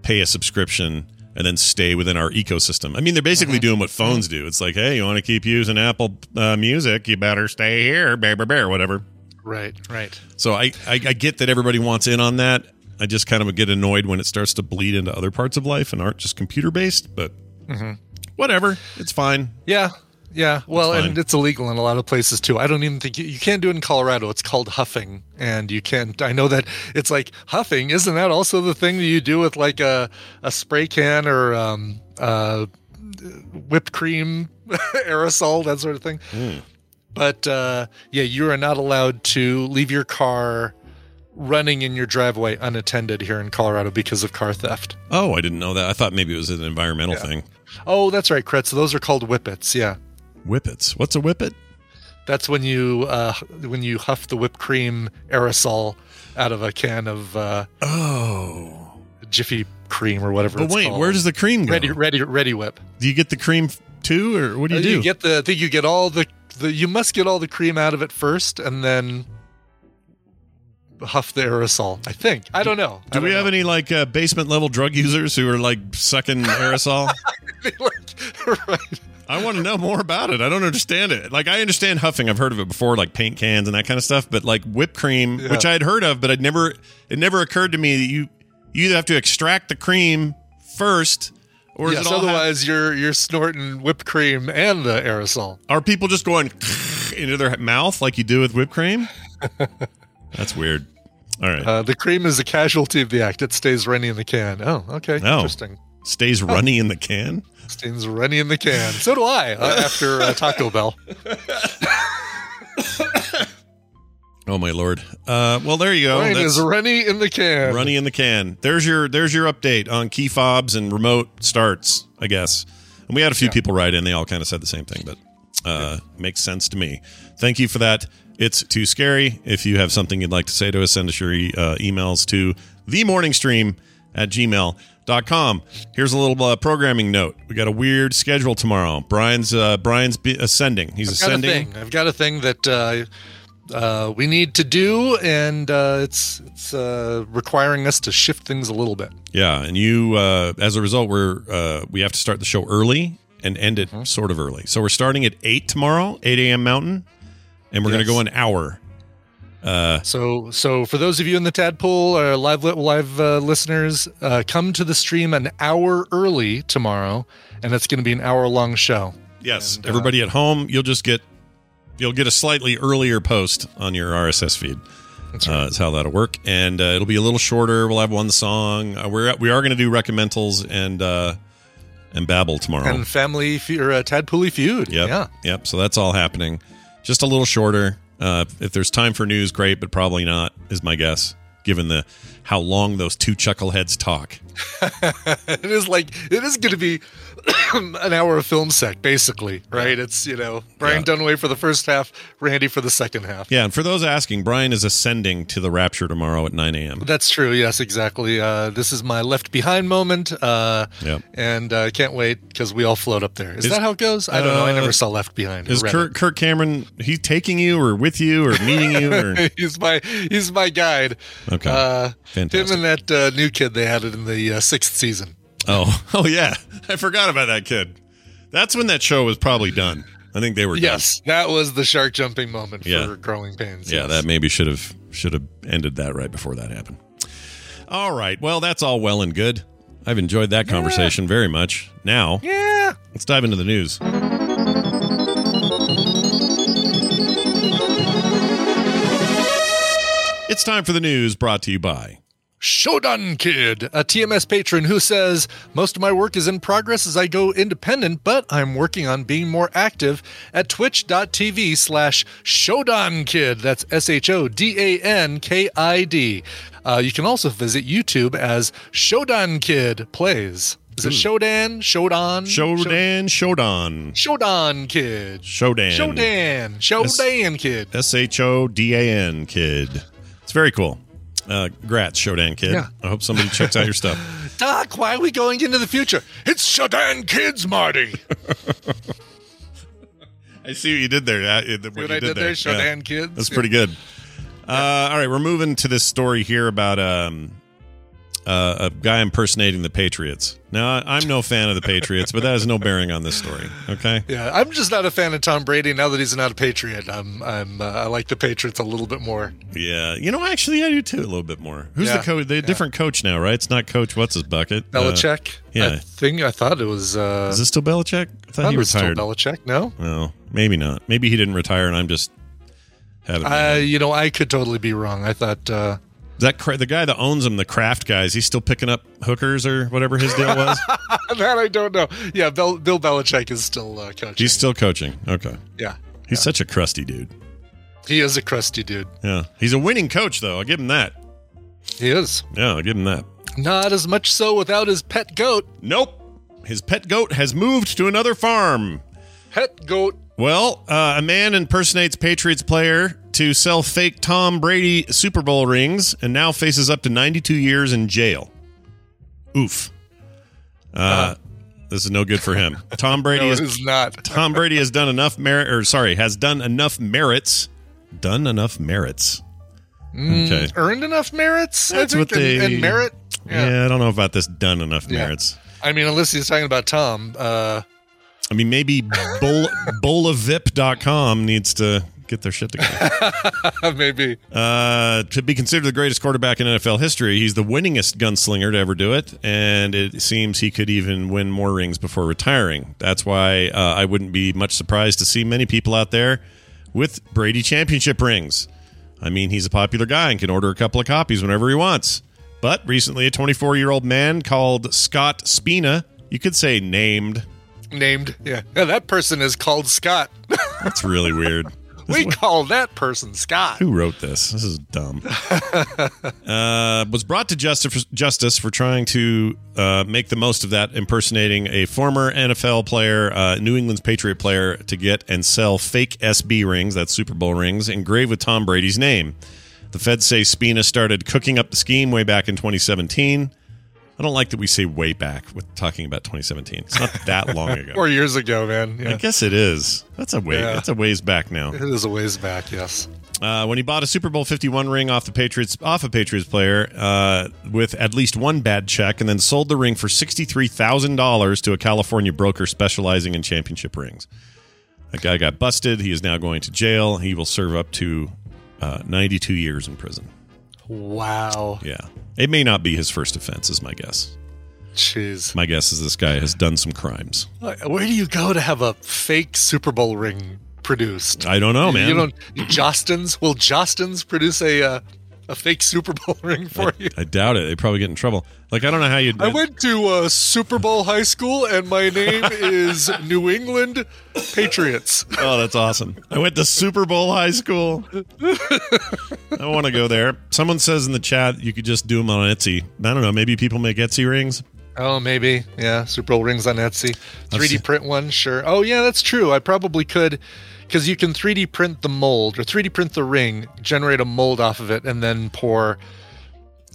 pay a subscription and then stay within our ecosystem. I mean, they're basically doing what phones do. It's like, hey, you want to keep using Apple uh, Music, you better stay here, bear, bear, bear, whatever. right, right. So I, I, I get that everybody wants in on that. I just kind of get annoyed when it starts to bleed into other parts of life and aren't just computer based, but whatever. It's fine. Yeah, yeah. Well, and it's illegal in a lot of places too. I don't even think you, you can't do it in Colorado. It's called huffing, and you can't. I know that it's like huffing. Isn't that also the thing that you do with like a a spray can or um, uh, whipped cream *laughs* aerosol that sort of thing? Hmm. But uh, yeah, you are not allowed to leave your car running in your driveway unattended here in Colorado because of car theft. Oh, I didn't know that. I thought maybe it was an environmental thing. Oh, that's right, Kretz. Those are called whippets. Yeah, Whippets. What's a whippet? that's when you uh, when you huff the whipped cream aerosol out of a can of uh, Oh. Jiffy cream or whatever. But wait, called. where does the cream go? ready ready Reddi-wip? Do you get the cream too, or what do you Uh, do? get the I think you get all the, the you must get all the cream out of it first and then huff the aerosol. I think. I don't know. do we have any like uh, basement level drug users who are like sucking *laughs* aerosol? *laughs* any *laughs* right. I want to know more about it. I don't understand it. Like I understand huffing. I've heard of it before, like paint cans and that kind of stuff. But like whipped cream, Yeah. which I had heard of, but I'd never. It never occurred to me that you you either have to extract the cream first, or is Yes, it all hap- otherwise you're you're snorting whipped cream and the aerosol. are people just going *laughs* into their mouth like you do with whipped cream? *laughs* That's weird. All right, Uh, the cream is a casualty of the act. It stays runny in the can. Oh, okay. Oh. Interesting. stays runny in the can. Stays runny in the can. So do I uh, after uh, Taco Bell. *coughs* Oh my lord. Uh, well, there you go. Mine That's- is runny in the can. runny in the can. There's your there's your update on key fobs and remote starts, I guess. And we had a few people write in; they all kind of said the same thing, but uh, makes sense to me. Thank you for that. It's too scary. If you have something you'd like to say to us, send us your e- uh, emails to Stream at gmail.com. Here's a little uh, programming note. We got a weird schedule tomorrow. Brian's uh, Brian's be- ascending. He's I've got ascending. thing. I've got a thing that uh, uh, we need to do, and uh, it's it's uh, requiring us to shift things a little bit. Yeah, and you, uh, as a result, we're uh, we have to start the show early and end it sort of early. So we're starting at eight tomorrow, eight a.m. Mountain, and we're Yes. going to go an hour. So, so for those of you in the Tadpool or live live uh, listeners, uh, come to the stream an hour early tomorrow, and it's going to be an hour long show. Yes, And, uh, everybody at home, you'll just get you'll get a slightly earlier post on your RSS feed. That's Uh, is how that'll work, and uh, it'll be a little shorter. We'll have one song. Uh, we're we are going to do recommendals and uh, and babble tomorrow. And family fe- or uh, Tadpooly feud. Yep. Yeah. Yep. So that's all happening. Just a little shorter. Uh, if there's time for news, great, but probably not, is my guess, given the how long those two chuckleheads talk. *laughs* it is like it is going to be *clears throat* an hour of Film Sack, basically, right? It's you know Brian Yeah. Dunaway for the first half, Randy for the second half. Yeah, and for those asking, Brian is ascending to the Rapture tomorrow at 9 a.m. That's true. Yes, exactly. Uh, this is my left behind moment, uh, Yep. and uh, can't wait because we all float up there. Is, Is- that how it goes? I don't know. I uh, never saw Left Behind. Is Kirk, Kirk Cameron He's taking you or with you or meeting you or *laughs* he's my he's my guide. Okay. Fantastic. Him and that uh, new kid they added in the uh, sixth season. oh *laughs* oh yeah I forgot about that kid. That's when that show was probably done. I think they were done. Yes, that was the shark jumping moment Yeah. for growing pains. Yeah, yes. that maybe should have should have ended that right before that happened. All right. Well, that's all well and good. I've enjoyed that conversation very much. Now, Yeah. let's dive into the news. It's time for the news brought to you by Shodan Kid, a TMS patron who says, Most of my work is in progress as I go independent, but I'm working on being more active at twitch.tv slash Shodan Kid. That's S H O D A N K I D. Uh, you can also visit YouTube as Shodan Kid Plays. Is it Shodan? Shodan? Shodan Shodan. Shodan Kid. Shodan. Shodan. Shodan Kid. S H O D A N kid. It's very cool. Uh, grats, Shodan kid. Yeah. I hope somebody checks out your stuff. *laughs* Doc, why are we going into the future? It's Shodan Kids, Marty. *laughs* I see what you did there. What, you I did there, Yeah. Shodan Kids. That's pretty good. Uh, all right, we're moving to this story here about um, uh, a guy impersonating the Patriots. Now, I- I'm no fan of the Patriots, but that has no bearing on this story. Okay. Yeah, I'm just not a fan of Tom Brady. Now that he's not a Patriot, I'm I'm uh, I like the Patriots a little bit more. Yeah, you know, actually, I do too a little bit more. Who's Yeah, the coach? The different coach now, right? It's not Coach. What's his bucket? Uh, Belichick. yeah. I think I thought it was. Uh, is this still Belichick? I I thought thought he was still retired. Belichick. No, No, maybe not. Maybe he didn't retire, and I'm just having. I you know I could totally be wrong. I thought uh, that cra- the guy that owns him, the Kraft guys? He's still picking up hookers or whatever his deal was. *laughs* that I don't know. Yeah, Bill, Bill Belichick is still uh, coaching. He's still coaching. Okay. yeah. He's such a crusty dude. He is a crusty dude. Yeah. He's a winning coach, though. I'll give him that. He is. Yeah, I'll give him that. Not as much so without his pet goat. Nope. His pet goat has moved to another farm. Pet goat. Well, uh, a man impersonates Patriots player to sell fake Tom Brady Super Bowl rings and now faces up to 92 years in jail. Oof. Uh, This is no good for him. *laughs* Tom Brady No, is not. *laughs* Tom Brady has done enough merit, or sorry, has done enough merits. Done enough merits. Okay. Earned enough merits, That's what they- and, and merit. Yeah. I don't know about this done enough Yeah. merits. I mean, unless he's talking about Tom. Uh, I mean, maybe *laughs* bol- bolavip.com needs to get their shit together. *laughs* maybe. Uh, to be considered the greatest quarterback in NFL history, he's the winningest gunslinger to ever do it, and it seems he could even win more rings before retiring. That's why uh, I wouldn't be much surprised to see many people out there with Brady championship rings. I mean, he's a popular guy and can order a couple of copies whenever he wants. But recently, a 24 year old man called Scott Spina, you could say named. Named. Yeah. yeah. *laughs* That person is called Scott. *laughs* That's really weird. *laughs* we call that person Scott. Who wrote this? This is dumb. *laughs* uh, was brought to justice justice for trying to uh, make the most of that, impersonating a former NFL player, uh, New England's Patriot player, to get and sell fake SB rings, that's Super Bowl rings, engraved with Tom Brady's name. The feds say Spina started cooking up the scheme way back in 2017. I don't like that we say way back with talking about 2017. It's not that long *laughs* ago. Four years ago, man. I guess it is. That's a way. Yeah. That's a ways back now. It is a ways back, yes. Uh, when he bought a Super Bowl 51 ring off the Patriots off a Patriots player uh, with at least one bad check, and then sold the ring for sixty-three thousand dollars to a California broker specializing in championship rings. That guy got busted. He is now going to jail. He will serve up to uh, ninety-two years in prison. Wow. Yeah, it may not be his first offense, is my guess. Jeez. My guess is this guy has done some crimes. Where do you go to have a fake Super Bowl ring produced? I don't know, man. You don't. Will Jostens produce a uh, a fake Super Bowl *laughs* ring for you? I doubt it. They probably get in trouble. Like I don't know how you. I went to uh, Super Bowl high school, and my name *laughs* is New England Patriots. Oh, that's awesome. I went to Super Bowl high school. I want to go there. Someone says in the chat you could just do them on Etsy. I don't know. Maybe people make Etsy rings. Oh, maybe. Yeah, Super Bowl rings on Etsy. 3D print one, sure. Oh, yeah, that's true. I probably could because you can 3D print the mold or 3D print the ring, generate a mold off of it, and then pour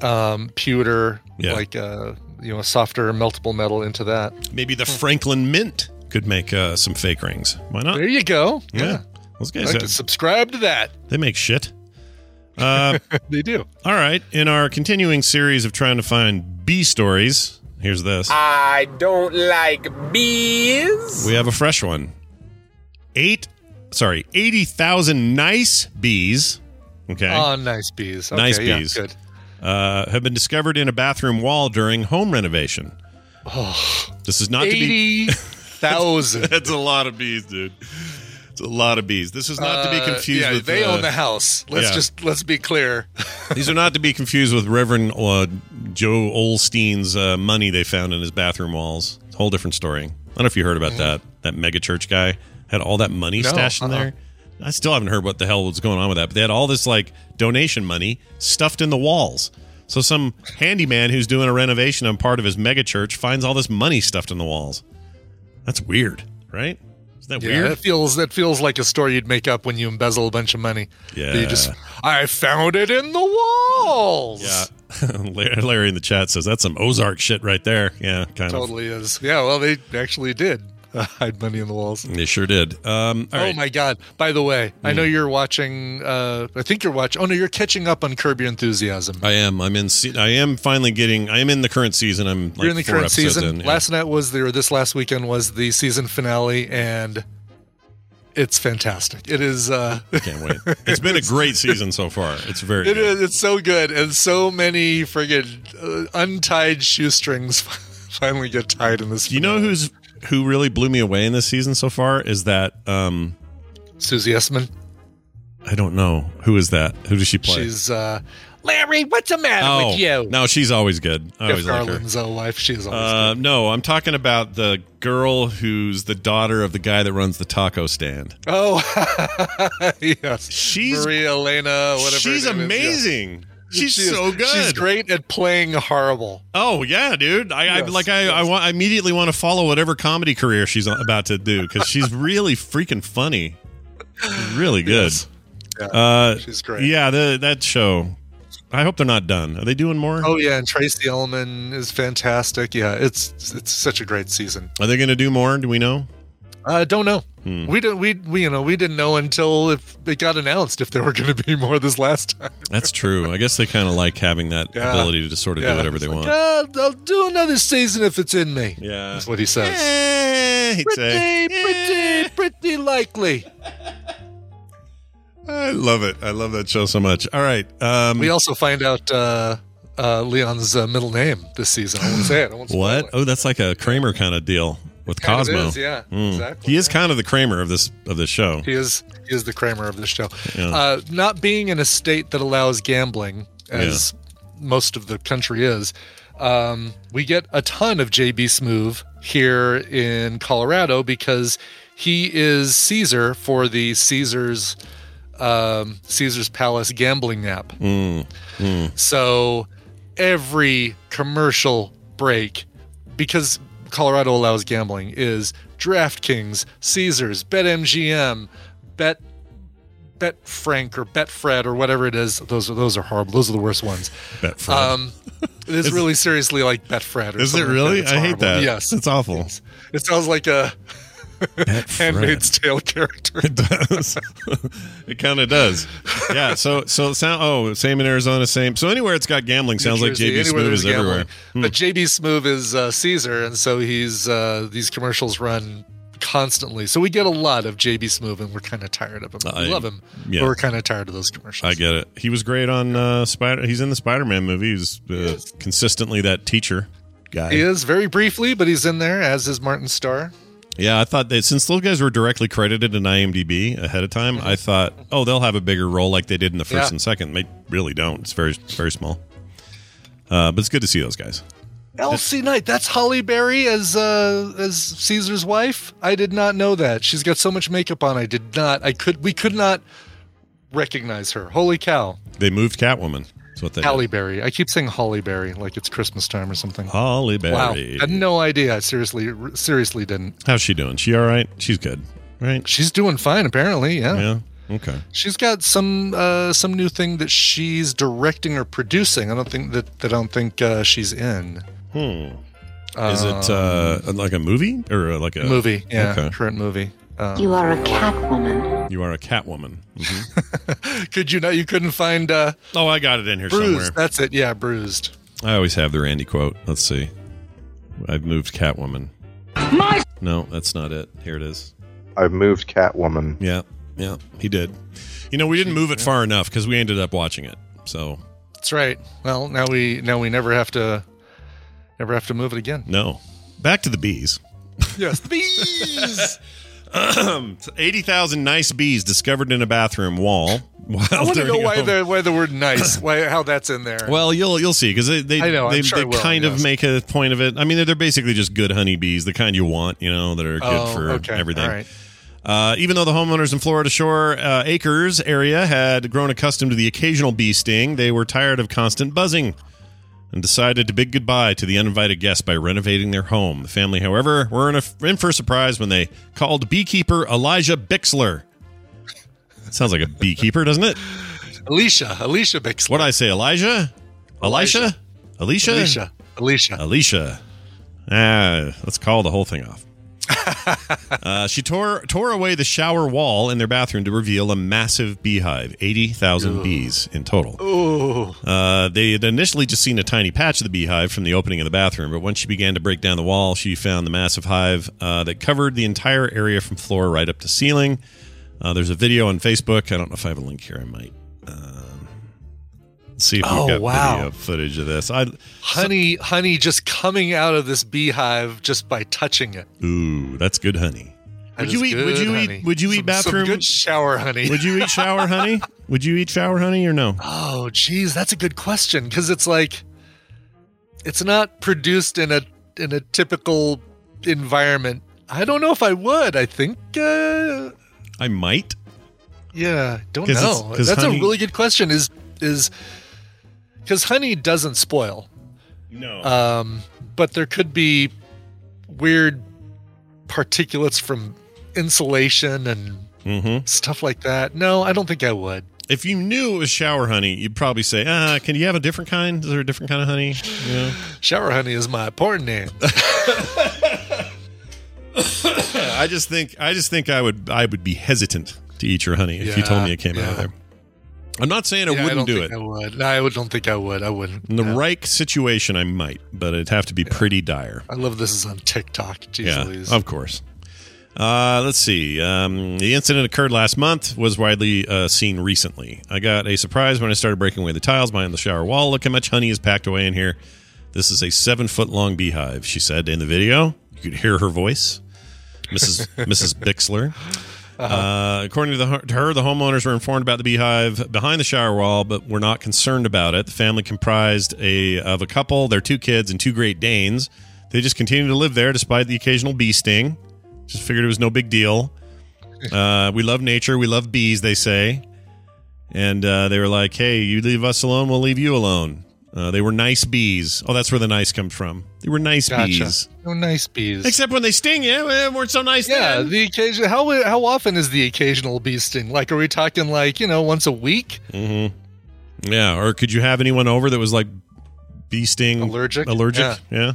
um, pewter, Yeah. like uh, you know, a softer meltable metal into that. Maybe the Franklin Mint could make uh, some fake rings. Why not? There you go. Yeah. Those I'd guys, like to subscribe to that. they make shit. *laughs* Uh, They do. all right. In our continuing series of trying to find B stories, here's this. I don't like bees. We have a fresh one. Eight, sorry, 80,000 nice bees. Okay. Oh, nice bees. Okay, Nice yeah, bees. good. uh, have been discovered in a bathroom wall during home renovation. Oh, this is not to be. Eighty thousand. *laughs* That's a lot of bees, dude. It's a lot of bees. This is not to be confused Uh, yeah, with. they uh, own the house. Let's yeah. just let's be clear. *laughs* These are not to be confused with Reverend uh, Joel Osteen's uh, money they found in his bathroom walls. It's a whole different story. I don't know if you heard about that. That mega church guy had all that money No, stashed in uh-uh. there. I still haven't heard what the hell was going on with that. But they had all this like donation money stuffed in the walls. So some handyman who's doing a renovation on part of his mega church finds all this money stuffed in the walls. That's weird, right? Isn't that Yeah, weird? that feels that feels like a story you'd make up when you embezzle a bunch of money. Yeah. you just I found it in the walls. Yeah. *laughs* Larry Larry in the chat says that's some Ozark shit right there. Yeah, kind of. totally is. Yeah, well, they actually did uh, *laughs* hide money in the walls. They sure did. Um, all oh right. Hmm. my god! By the way, I know you're watching. Uh, I think you're watching. Oh no, you're catching up on Curb Your Enthusiasm. I am. I'm in. Se- I am finally getting. I am in the current season. I'm. Like you're in the current season. in, yeah. Last night was the or this last weekend was the season finale, and it's fantastic. It is. Uh, I Can't wait. *laughs* It's been a great season so far. It's very. It good. is. It's so good, and so many friggin' uh, untied shoestrings *laughs* finally get tied in this. You know who's who really blew me away in this season so far is that um Susie Essman. I don't know who is that. Who does she play? She's uh, Larry. What's the matter oh with you? no, she's always good. I always like her. Garland's. She's always Uh, no, I'm talking about the girl who's the daughter of the guy that runs the taco stand. Oh, *laughs* yes. She's Maria Elena. Whatever. she's amazing. is, yeah. Amazing. She's She is- so good. She's great at playing horrible. Oh yeah, dude. I, I like. I, I yes. want. I immediately want to follow whatever comedy career she's about to do because she's *laughs* really freaking funny. Really good. Yes. Yeah, Uh, she's great. yeah, the, that show. I hope they're not done. Are they doing more? Oh yeah, and Tracey Ullman is fantastic. Yeah, it's it's such a great season. Are they going to do more? Do we know? I don't know. Hmm. We didn't. We, we you know we didn't know until if it got announced if there were going to be more this last time. That's true. I guess they kind of like having that Yeah. ability to just sort of Yeah, do whatever they like, want. "Ah, I'll do another season if it's in me. Yeah. That's what he says. Eh, he'd say, Pretty, pretty, pretty likely. I love it. I love that show so much. All right. Um, We also find out uh, uh, Leon's uh, middle name this season. I won't say it. I won't what? it. Oh, that's like a Kramer kind of deal with Cosmo. is, yeah, Mm. exactly. He is yeah. kind of the Kramer of this of this show. He is he is the Kramer of this show. Yeah. Uh, not being in a state that allows gambling, as most of the country is, um, we get a ton of JB Smoove here in Colorado because he is Caesar for the Caesar's um, Caesar's Palace gambling app. So every commercial break, because Colorado allows gambling, is DraftKings, Caesars, BetMGM, Bet Bet Frank or Betfred or whatever it is. Those are those are horrible. Those are the worst ones. Betfred. Um, it is really seriously like Betfred. Or is it something like really? It's I hate that. Yes, it's awful. it sounds like a. *laughs* *laughs* Handmaid's Tale character. It does. *laughs* it kind of does. Yeah. So so sound. Oh, same in Arizona. Same. So anywhere it's got gambling sounds like JB Smoove is everywhere. Hmm. But JB Smoove is uh, Caesar, and so he's uh, these commercials run constantly. So we get a lot of JB Smoove, and we're kind of tired of him. I- we love him, yeah. but we're kind of tired of those commercials. I get it. He was great on uh, Spider. He's in the Spider-Man movie. He's uh, consistently that teacher guy. He is very briefly, but he's in there as is Martin Starr. Yeah, I thought that since those guys were directly credited in IMDb ahead of time, I thought, oh, they'll have a bigger role like they did in the first Yeah. and second. They really don't. It's very very small. Uh, but it's good to see those guys. Elsie Knight, that's Holly Berry as uh, as Caesar's wife. I did not know that. She's got so much makeup on. I did not. I could. We could not recognize her. Holy cow, They moved Catwoman. That's what they Halle did. Berry. I keep saying Holly Berry like it's Christmas time or something. Holly Berry. Wow, I had no idea. I seriously, seriously didn't. How's she doing? She all right? She's good, right? She's doing fine, apparently. Yeah, Yeah. Okay. she's got some uh, some new thing that she's directing or producing. I don't think that, that I don't think uh, she's in Hmm. Is it uh, like a movie or uh, like a movie. Yeah, Okay. current movie. Um, You are a Catwoman. You are a Catwoman. Mhm. *laughs* could you know you couldn't find uh, oh, I got it in here bruised? somewhere. That's it. Yeah, bruised. I always have the Randy quote. Let's see. I've moved Catwoman. My No, that's not it. Here it is. I've moved Catwoman. Yeah, yeah, he did. You know, we didn't move it far enough because we ended up watching it. So That's right. Well, now we now we never have to never have to move it again. no, back to the bees. Yes, the bees. *laughs* *clears throat* Eighty thousand nice bees discovered in a bathroom wall. *laughs* I want to know why home- the why the word *clears throat* nice, why how that's in there. Well, you'll you'll see because they they, know, they, sure they will, kind of make a point of it. I mean, they're, they're basically just good honeybees, the kind you want, you know, that are good oh, for okay. everything. Right. Uh, even though the homeowners in Florida Shore uh, Acres area had grown accustomed to the occasional bee sting, they were tired of constant buzzing and decided to bid goodbye to the uninvited guests by renovating their home. The family, however, were in, a, in for a surprise when they called beekeeper Elijah Bixler. Sounds like a beekeeper, doesn't it? Alicia, Alicia Bixler. What did I say, Elijah? Elisha? Alicia? Alicia, Alicia. Alicia. Ah, let's call the whole thing off. Uh, she tore tore away the shower wall in their bathroom to reveal a massive beehive, eighty thousand bees in total. Ooh. Uh, they had initially just seen a tiny patch of the beehive from the opening of the bathroom, but once she began to break down the wall, she found the massive hive uh, that covered the entire area from floor right up to ceiling. Uh, there's a video on Facebook. I don't know if I have a link here. I might. See if we've Oh, got wow. video footage of this. I honey, honey, just coming out of this beehive just by touching it. ooh, that's good honey. That Would you is eat? Would you honey. eat? Would you Some- eat bathroom? Some good shower honey. Would you eat shower *laughs* honey? Would you eat shower honey or no? Oh, geez, that's a good question because it's like it's not produced in a in a typical environment. I don't know if I would. I think, uh, I might. yeah, don't 'Cause it's- know. 'cause That's honey- a really good question. Is is because honey doesn't spoil, No. um, but there could be weird particulates from insulation and hmm stuff like that. No, I don't think I would. If you knew it was shower honey, you'd probably say, "Ah, can you have a different kind? Is there a different kind of honey?" Yeah. Shower honey is my porn name. *laughs* I just think I just think I would I would be hesitant to eat your honey if you told me it came out of there. I'm not saying I Yeah, wouldn't don't do it. I would. I don't think I would. I wouldn't. In the Yeah. right situation, I might, but it'd have to be pretty dire. I love this is on TikTok. Jeez yeah, Louise. of course. Uh, let's see. Um, the incident occurred last month. Was widely uh, seen recently. I got a surprise when I started breaking away the tiles behind the shower wall. Look how much honey is packed away in here. This is a seven foot long beehive. She said in the video. You could hear her voice, Mrs. *laughs* Mrs. Bixler. Uh, according to, the, to her, the homeowners were informed about the beehive behind the shower wall, but were not concerned about it. The family comprised a of a couple, their two kids, and two Great Danes. They just continued to live there despite the occasional bee sting. Just figured it was no big deal. *laughs* Uh, we love nature. We love bees, they say. And uh, they were like, hey, you leave us alone, we'll leave you alone. Uh, they were nice bees. Oh, that's where the nice comes from. They were nice Gotcha. bees. Oh, nice bees. Except when they sting you, they weren't so nice yeah, then. the occasion. How how often is the occasional bee sting? Like, are we talking like you know once a week? Mm-hmm. Yeah, or could you have anyone over that was like bee sting Allergic? Allergic, Yeah. yeah.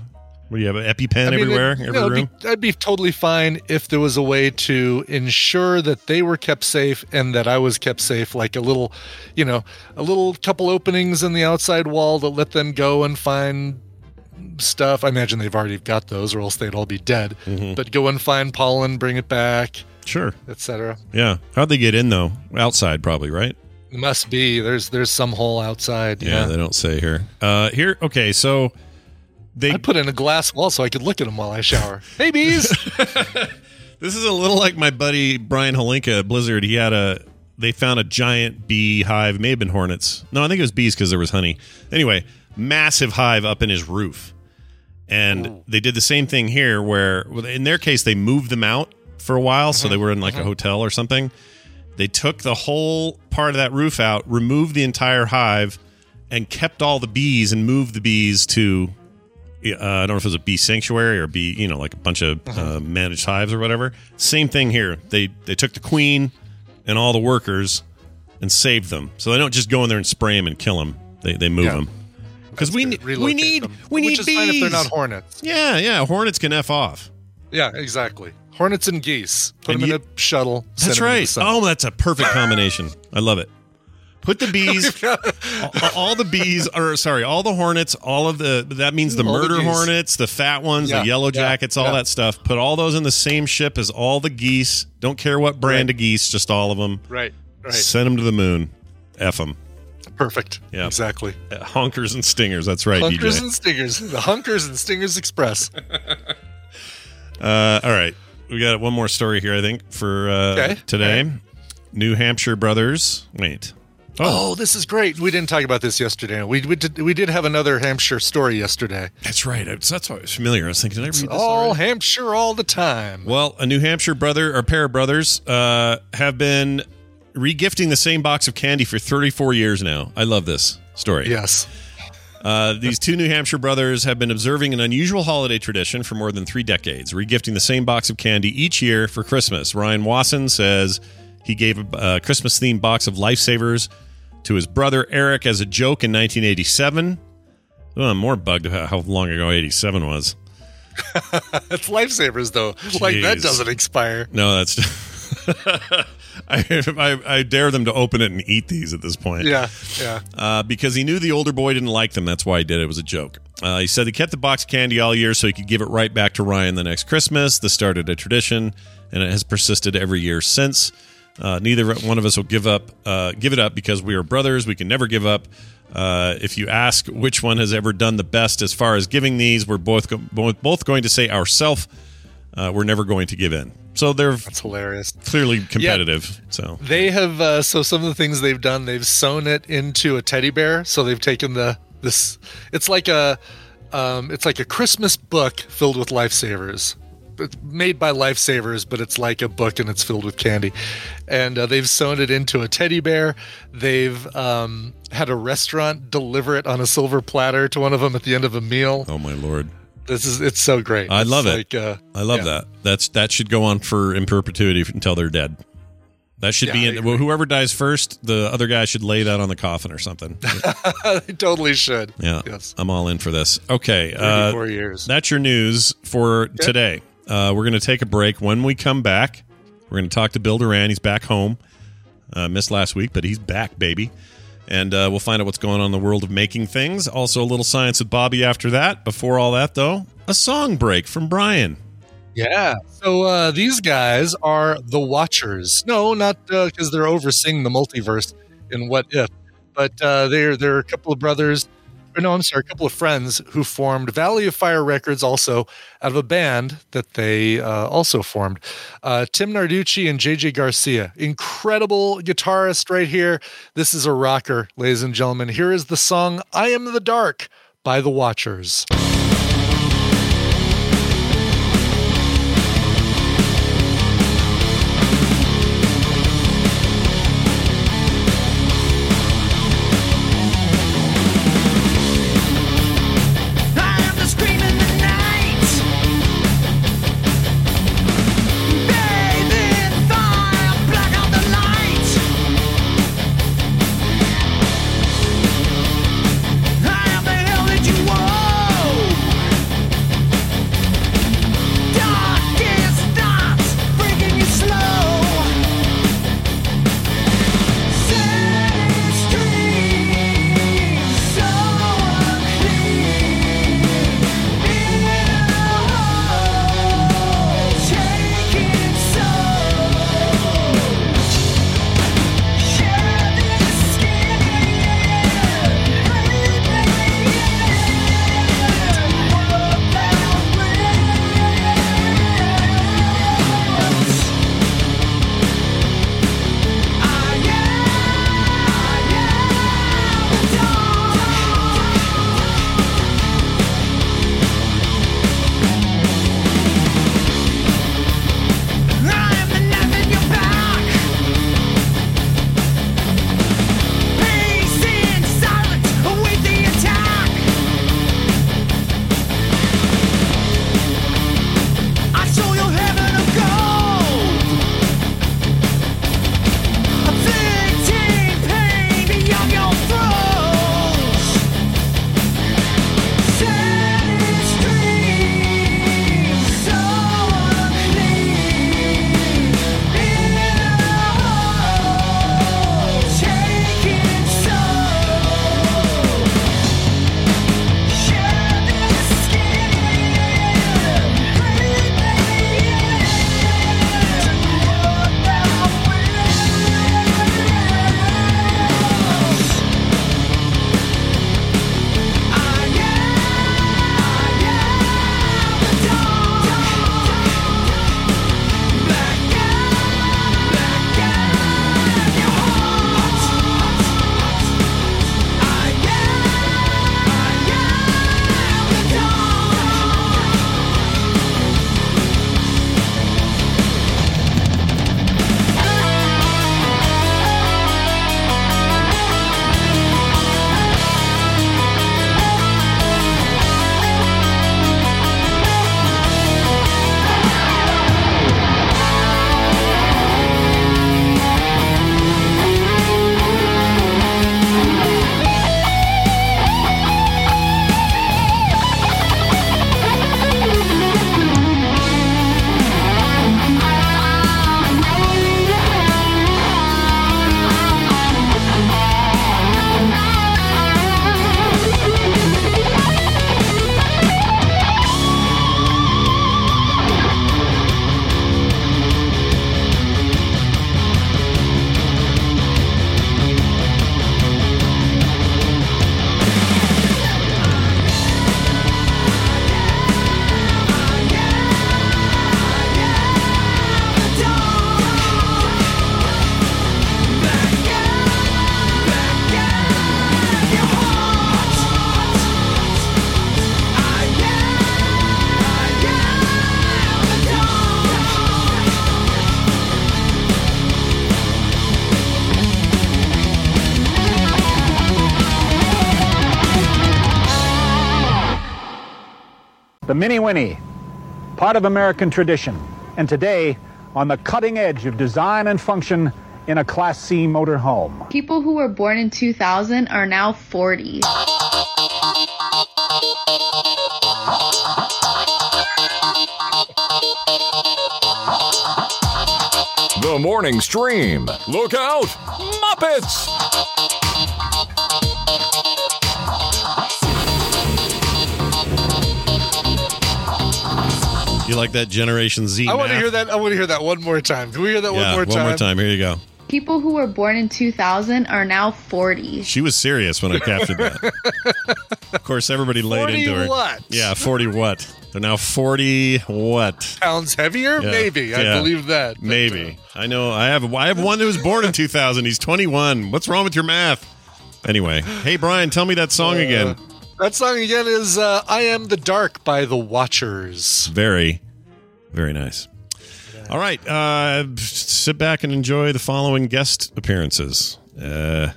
What do you have? An EpiPen I mean, everywhere, it- every room. Be, I'd be totally fine if there was a way to ensure that they were kept safe and that I was kept safe, like a little, you know, a little couple openings in the outside wall that let them go and find stuff. I imagine they've already got those, or else they'd all be dead. Mm-hmm. But go and find pollen, bring it back, Sure. etc. Yeah. How'd they get in though? Outside, probably, right? Must be there's there's some hole outside. Yeah, Yeah, they don't say here. Uh, here, okay, so they I put in a glass wall so I could look at them while I shower. *laughs* hey bees. *laughs* This is a little like my buddy Brian Holinka at Blizzard. He had a they found a giant bee hive, may have been hornets. No, I think it was bees because there was honey. Anyway, massive hive up in his roof. And they did the same thing here where in their case they moved them out for a while, so they uh-huh. were in like a uh-huh. hotel or something. They took the whole part of that roof out, removed the entire hive, and kept all the bees and moved the bees to uh, I don't know if it was a bee sanctuary or bee, you know, like a bunch of uh, managed hives or whatever. Same thing here. They they took the queen and all the workers and saved them. So they don't just go in there and spray them and kill them. They they move Yeah. them because we ne- we Relocate need them. we need Which is bees. fine if they're not hornets. yeah, yeah. Hornets can f off. Yeah, exactly. Hornets and geese. Put And them in a shuttle. send That's into the right. sun. Oh, that's a perfect combination. I love it. Put the bees, *laughs* all, all the bees, or sorry, all the hornets, all of the, that means the All murder geese. hornets, the fat ones, Yeah, the yellow yeah, jackets, all yeah. that stuff. Put all those in the same ship as all the geese. Don't care what brand Right. of geese, just all of them. Right. Right. Send them to the moon. F them. Perfect. Yeah. Exactly. Honkers and stingers. That's right, Honkers DJ. and Stingers. The Honkers and Stingers Express. *laughs* Uh, all right. We got one more story here, I think, for uh, Okay. today. New Hampshire brothers. Wait. Oh, this is great. We didn't talk about this yesterday. We, we did we did have another Hampshire story yesterday. That's right. That's that's why I was familiar. I was thinking, did I read this All already? Hampshire all the time. Well, a New Hampshire brother or pair of brothers uh, have been regifting the same box of candy for 34 years now. I love this story. Yes. Uh, these two New Hampshire brothers have been observing an unusual holiday tradition for more than three decades, regifting the same box of candy each year for Christmas. Ryan Wasson says he gave a Christmas themed box of lifesavers to his brother Eric as a joke in 1987. Oh, I'm more bugged about how long ago 87 was. *laughs* It's lifesavers though. Like that doesn't expire. No, that's. *laughs* I, I, I dare them to open it and eat these at this point. Yeah. Yeah. Uh, because he knew the older boy didn't like them. That's why he did it. It was a joke. Uh, he said he kept the box of candy all year so he could give it right back to Ryan the next Christmas. This started a tradition, and it has persisted every year since. Uh, neither one of us will give up, uh, give it up because we are brothers. We can never give up. Uh, if you ask which one has ever done the best as far as giving these, we're both go- both going to say ourself. Uh, we're never going to give in. So they're That's hilarious. clearly competitive. So They have uh, so some of the things they've done, they've sewn it into a teddy bear. So they've taken the this. It's like a, um, it's like a Christmas book filled with lifesavers. It's made by Lifesavers, but it's like a book and it's filled with candy. And uh, they've sewn it into a teddy bear. They've um, had a restaurant deliver it on a silver platter to one of them at the end of a meal. Oh my lord. This is it's so great. I It's love it. like, Uh, I love yeah. that. That's that should go on for in perpetuity until they're dead. That should Yeah, be in, well, whoever dies first. The other guy should lay that on the coffin or something. *laughs* they totally should. Yeah, Yes. I'm all in for this. Okay, uh, years. that's your news for today. Uh, we're going to take a break. When we come back, we're going to talk to Bill Doran. He's back home. Uh, missed last week, but he's back, baby. And uh, we'll find out what's going on in the world of making things. Also, a little science with Bobby after that. Before all that, though, a song break from Brian. Yeah. So uh, these guys are the Watchers. No, not because they're overseeing the multiverse in What If, but uh, they're they're a couple of brothers. Or no, I'm sorry, a couple of friends who formed Valley of Fire Records, also out of a band that they uh, also formed. Uh, Tim Narducci and JJ Garcia, incredible guitarist right here. This is a rocker, ladies and gentlemen. Here is the song "I Am the Dark" by the Watchers. The Mini Winnie, part of American tradition, and today on the cutting edge of design and function in a Class C motor home. People who were born in 2000 are now 40. The morning stream. Look out, Muppets! You like that Generation Z? I want to math? hear that. I want to hear that one more time. Can we hear that Yeah, one more time? One more time. Here you go. People who were born in 2000 are now 40. She was serious when I captured that. *laughs* of course, everybody laid 40 into her. what? Yeah, forty what? They're now forty what? Pounds heavier? Yeah, Maybe. I yeah. believe that. But, Maybe. I know. I have. I have one that was born in two thousand. He's twenty one. What's wrong with your math? Anyway, hey Brian, tell me that song again. uh, that song again is uh, "I Am the Dark" by the Watchers. Very, very nice. All right, uh, sit back and enjoy the following guest appearances. Uh,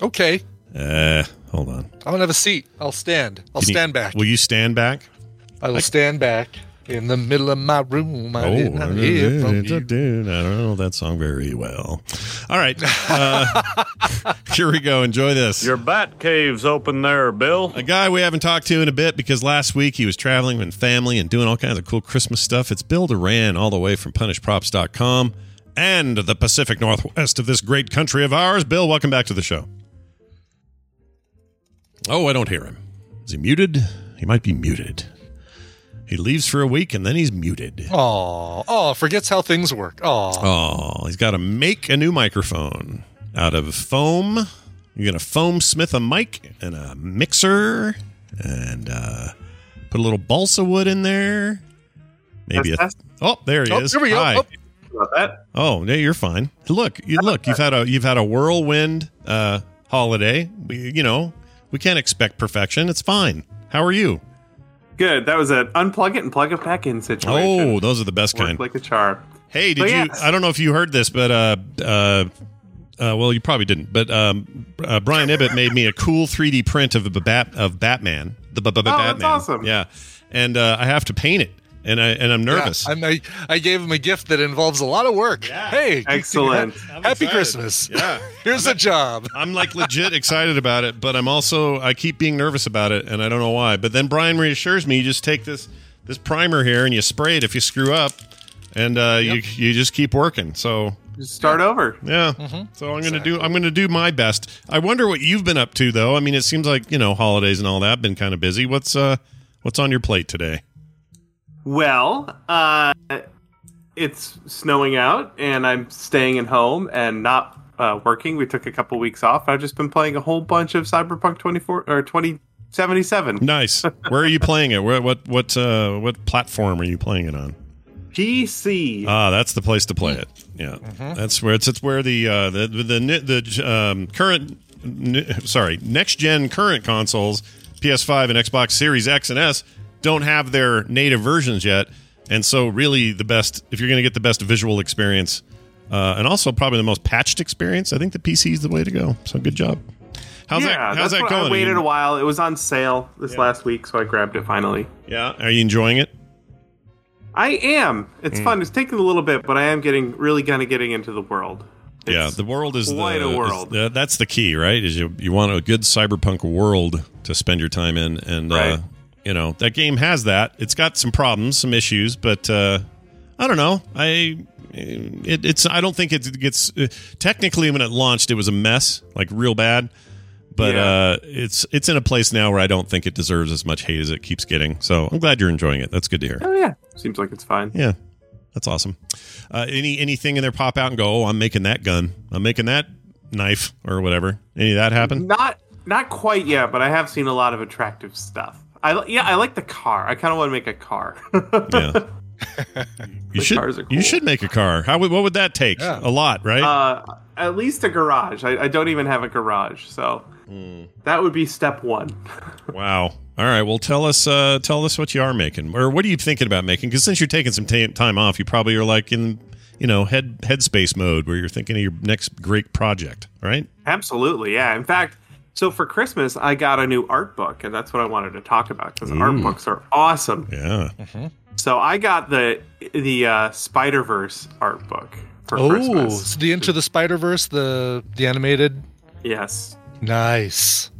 Okay, uh, hold on. I don't have a seat. I'll stand. I'll Can you- stand back. Will you stand back? I will stand back in the middle of my room. I Oh, did not hear from *laughs* you. I don't know that song very well. All right, uh, *laughs* here we go. Enjoy this. Your bat cave's open there, Bill. A guy we haven't talked to in a bit because last week he was traveling with family and doing all kinds of cool Christmas stuff. It's Bill Doran, all the way from punishprops.com and the Pacific Northwest of this great country of ours. Bill, welcome back to the show. Oh, I don't hear him. Is he muted? He might be muted. He leaves for a week and then he's muted. Oh, oh, forgets how things work. Oh, Oh, he's got to make a new microphone out of foam. You're going to foam smith a mic and a mixer and uh, put a little balsa wood in there. Maybe a. Test, Oh, there he Oh, is. here we go. Hi. Oh. about that. Oh, yeah, you're fine. Look, you look. You've had a you've had a whirlwind uh, holiday. We, you know, we can't expect perfection. It's fine. How are you? Good. That was an unplug it and plug it back in situation. Oh, those are the best Worked kind. like a charm. Hey, did you? yes. I don't know if you heard this, but uh, uh, uh, well, you probably didn't. But um, uh, Brian Ibbott made me a cool 3D print of a bat of Batman, the b- b- that's Batman. awesome. Yeah, and uh, I have to paint it, and I and I'm nervous. Yeah, I'm, I, I gave him a gift that involves a lot of work. Hey, Excellent. I'm Happy excited. Christmas. Yeah. *laughs* Here's a job. I'm like legit excited about it, but I'm also I keep being nervous about it, and I don't know why. But then Brian reassures me: you just take this this primer here and you spray it if you screw up, and uh, you you just keep working. So Just start over. Yeah. So I'm gonna do I'm gonna do my best. I wonder what you've been up to though. I mean, it seems like you know holidays and all that been kind of busy. What's uh what's on your plate today? Well, uh, it's snowing out, and I'm staying at home and not uh, working. We took a couple weeks off. I've just been playing a whole bunch of Cyberpunk 24 or 2077 Nice. Where are you playing it? Where what what uh what platform are you playing it on? PC. Ah, that's the place to play it. Yeah, that's where it's it's where the uh, the the the, the um, current n- sorry next gen current consoles PS5 and Xbox Series X and S don't have their native versions yet, and so really the best if you're going to get the best visual experience uh, and also probably the most patched experience, I think the PC is the way to go. So good job. How's yeah, that? How's that going? I waited a while. It was on sale this last week, so I grabbed it finally. Yeah, are you enjoying it? I am. It's Hmm. fun. It's taking a little bit, but I am getting really kind of getting into the world. yeah, the world is quite the, a world. the- that's the key, right? Is you you want a good cyberpunk world to spend your time in, and uh, Right. You know that game has that. It's got some problems, some issues, but uh, I don't know. I it, it's I don't think it gets uh, technically when it launched, it was a mess, like real bad. But Yeah. uh, it's it's in a place now where I don't think it deserves as much hate as it keeps getting. So I'm glad you're enjoying it. That's good to hear. Oh yeah, seems like it's fine. Yeah, that's awesome. Uh, any anything in there pop out and go? Oh, I'm making that gun. I'm making that knife or whatever. Any of that happen? Not not quite yet, but I have seen a lot of attractive stuff. I yeah, I like the car. I kind of want to make a car. Yeah. *laughs* You The should. cars are You should make a car. How? would- What would that take? Yeah. A lot, right? uh, at least a garage. I, I don't even have a garage, so Hmm. that would be step one. *laughs* wow. All right. Well, tell us. Uh, tell us what you are making, or what are you thinking about making? Because since you're taking some ta time off, you probably are like in, you know, head headspace mode where you're thinking of your next great project, right? Absolutely, yeah. In fact, So for Christmas, I got a new art book, and that's what I wanted to talk about because art books are awesome. Yeah. So I got the the uh, Spider Verse art book for Oh, Christmas. so the Into the Spider Verse, the the animated. Yes, Nice.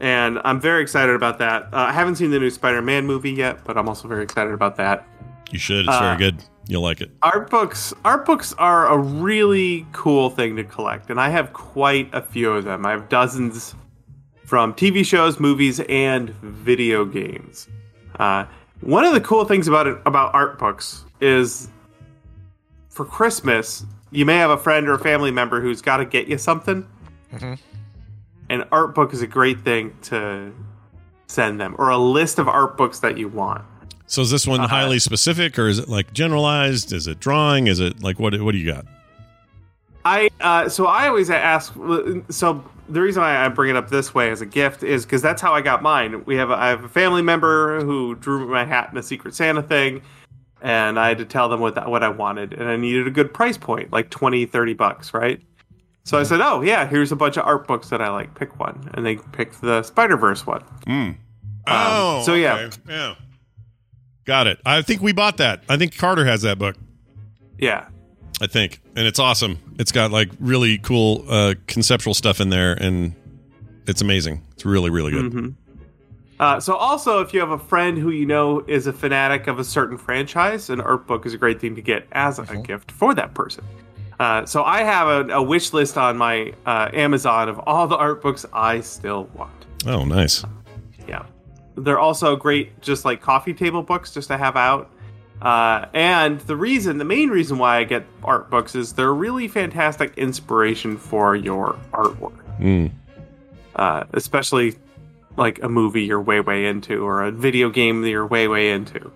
and I'm very excited about that. Uh, I haven't seen the new Spider Man movie yet, but I'm also very excited about that. You should. It's Uh, very good. You'll like it. Art books, art books are a really cool thing to collect, and I have quite a few of them. I have dozens from TV shows, movies, and video games. Uh, one of the cool things about it about art books is for Christmas, you may have a friend or a family member who's got to get you something. An art book is a great thing to send them, or a list of art books that you want. So is this one Uh-huh. highly specific, or is it like generalized? Is it drawing? Is it like what? What do you got? I uh, so I always ask. So the reason why I bring it up this way as a gift is because that's how I got mine. We have a, I have a family member who drew my hat in a Secret Santa thing, and I had to tell them what that, what I wanted, and I needed a good price point, like 20, 30 bucks, right? So I said, "Oh yeah, here's a bunch of art books that I like. Pick one," and they picked the Spider Verse one. Hmm. Um, oh, so yeah. okay. yeah. Got it. I think we bought that. I think Carter has that book. Yeah, I think, and it's awesome. It's got like really cool uh, conceptual stuff in there, and it's amazing. It's really, really good. Mhm. Uh, so also, if you have a friend who you know is a fanatic of a certain franchise, an art book is a great thing to get as a gift for that person. Uh, so I have a, a wish list on my uh, Amazon of all the art books I still want. Oh, nice. Yeah, they're also great, just like coffee table books, just to have out. Uh, and the reason, the main reason why I get art books is they're really fantastic inspiration for your artwork. Mm. uh, especially like a movie you're way way into or a video game that you're way way into.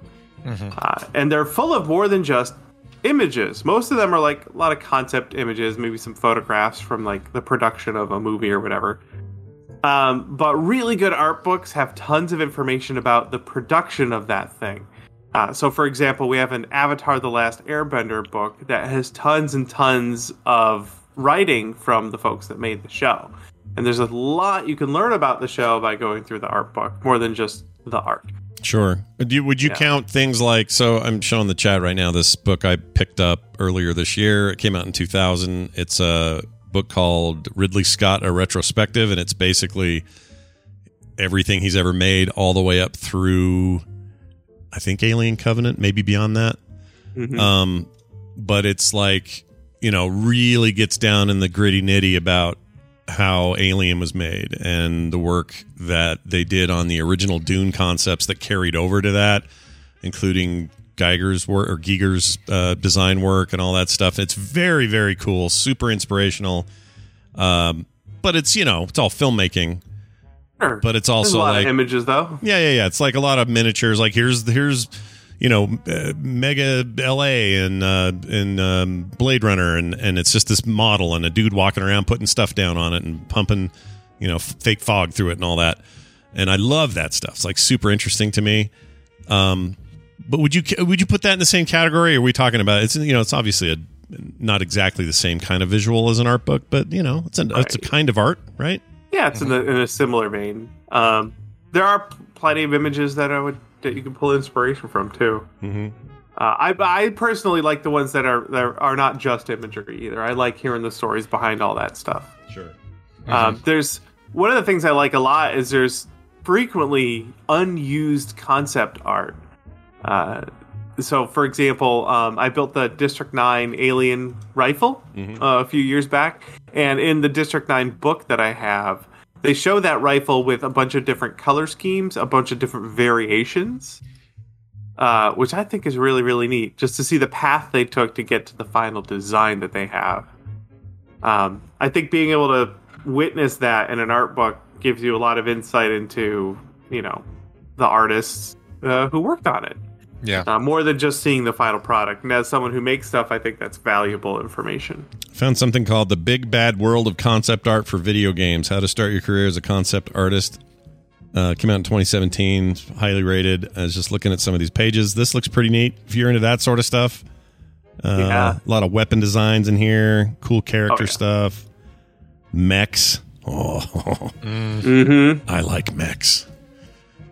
Uh, and they're full of more than just images. Most of them are like a lot of concept images maybe some photographs from like the production of a movie or whatever. Um, but really good art books have tons of information about the production of that thing uh, so for example we have an avatar the last airbender book that has tons and tons of writing from the folks that made the show and there's a lot you can learn about the show by going through the art book more than just the art Sure. Do you, would you Yeah. count things like? So I'm showing the chat right now. This book I picked up earlier this year. It came out in 2000. It's a book called Ridley Scott: A Retrospective, and it's basically everything he's ever made, all the way up through, I think, Alien Covenant, maybe beyond that. Mhm. Um, but it's like you know really gets down in the gritty nitty about how Alien was made and the work that they did on the original Dune concepts that carried over to that, including Geiger's work or Giger's uh, design work and all that stuff. It's very very cool, super inspirational. Um, but it's you know it's all filmmaking, Sure. but it's also a lot like of images though yeah, yeah, yeah. It's like a lot of miniatures. Like here's here's you know uh, Mega L.A. and uh, and um, Blade Runner, and and it's just this model and a dude walking around putting stuff down on it and pumping you know f- fake fog through it and all that. And I love that stuff. It's like super interesting to me. Um, but would you would you put that in the same category? Or are we talking about it's you know it's obviously a not exactly the same kind of visual as an art book, but you know it's a it's a kind of art, right? Yeah it's in, the, in a similar vein um, there are plenty of images that i would that you can pull inspiration from too Mm-hmm. uh, I, I personally like the ones that are that are not just imagery either i like hearing the stories behind all that stuff Sure. Um, there's one of the things I like a lot is there's frequently unused concept art. Uh, so, for example, um, I built the District Nine alien rifle uh, a few years back, and in the District Nine book that I have, they show that rifle with a bunch of different color schemes, a bunch of different variations. Uh, which I think is really, really neat, just to see the path they took to get to the final design that they have. Um, I think being able to witness that in an art book gives you a lot of insight into, you know, the artists uh, who worked on it. Yeah. Uh, more than just seeing the final product. And as someone who makes stuff, I think that's valuable information. Found something called The Big Bad World of Concept Art for Video Games How to Start Your Career as a Concept Artist. Uh, came out in 2017, highly rated. I was just looking at some of these pages. This looks pretty neat if you're into that sort of stuff. Uh, Yeah. A lot of weapon designs in here, cool character Oh, yeah. stuff, mechs. Oh, *laughs* Mm-hmm. I like mechs.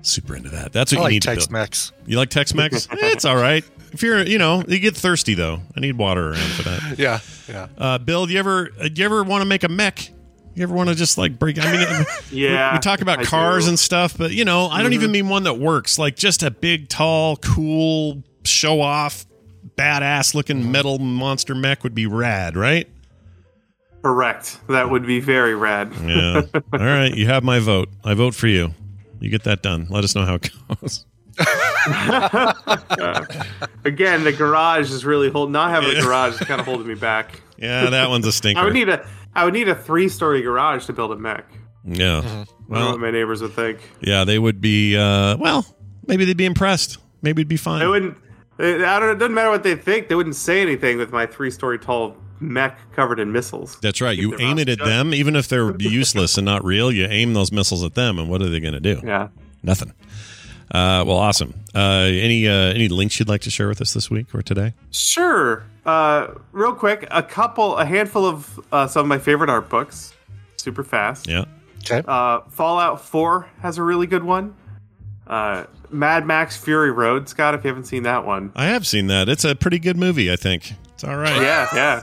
Super into that. That's what I you like need to. Tex-Mex. You like Tex-Mex? Eh, *laughs* it's all right. If you're, you know, you get thirsty though. I need water around for that. *laughs* Yeah, yeah. Uh, Bill, do you ever, uh, do you ever want to make a mech? You ever want to just like break? I mean, *laughs* Yeah, we talk about I cars do. and stuff, but you know, I don't even mean one that works. Like just a big, tall, cool, show off, badass looking metal monster mech would be rad, right? Correct. That would be very rad. Yeah. All right, you have my vote. I vote for you. You get that done. Let us know how it goes. *laughs* *laughs* Again, the garage is really holding. Not having a garage is kind of holding me back. Yeah, that one's a stinker. I would need a. I would need a three-story garage to build a mech. yeah. I don't know Well, what my neighbors would think. yeah, they would be. Uh, well, maybe they'd be impressed. Maybe it'd be fine. They wouldn't. I don't. It doesn't matter what they think. They wouldn't say anything with my three-story tall mech covered in missiles. That's right. You aim it at shut. them, even if they're *laughs* useless and not real. You aim those missiles at them, and what are they going to do? Yeah. Nothing. Uh, well, awesome. Uh, any uh, any links you'd like to share with us this week or today? Sure. Uh, real quick, a couple, a handful of uh, some of my favorite art books. Super fast. Yeah. Okay. Uh, Fallout 4 has a really good one. Uh, Mad Max Fury Road, Scott, if you haven't seen that one. I have seen that. It's a pretty good movie. I think it's all right. Yeah, yeah.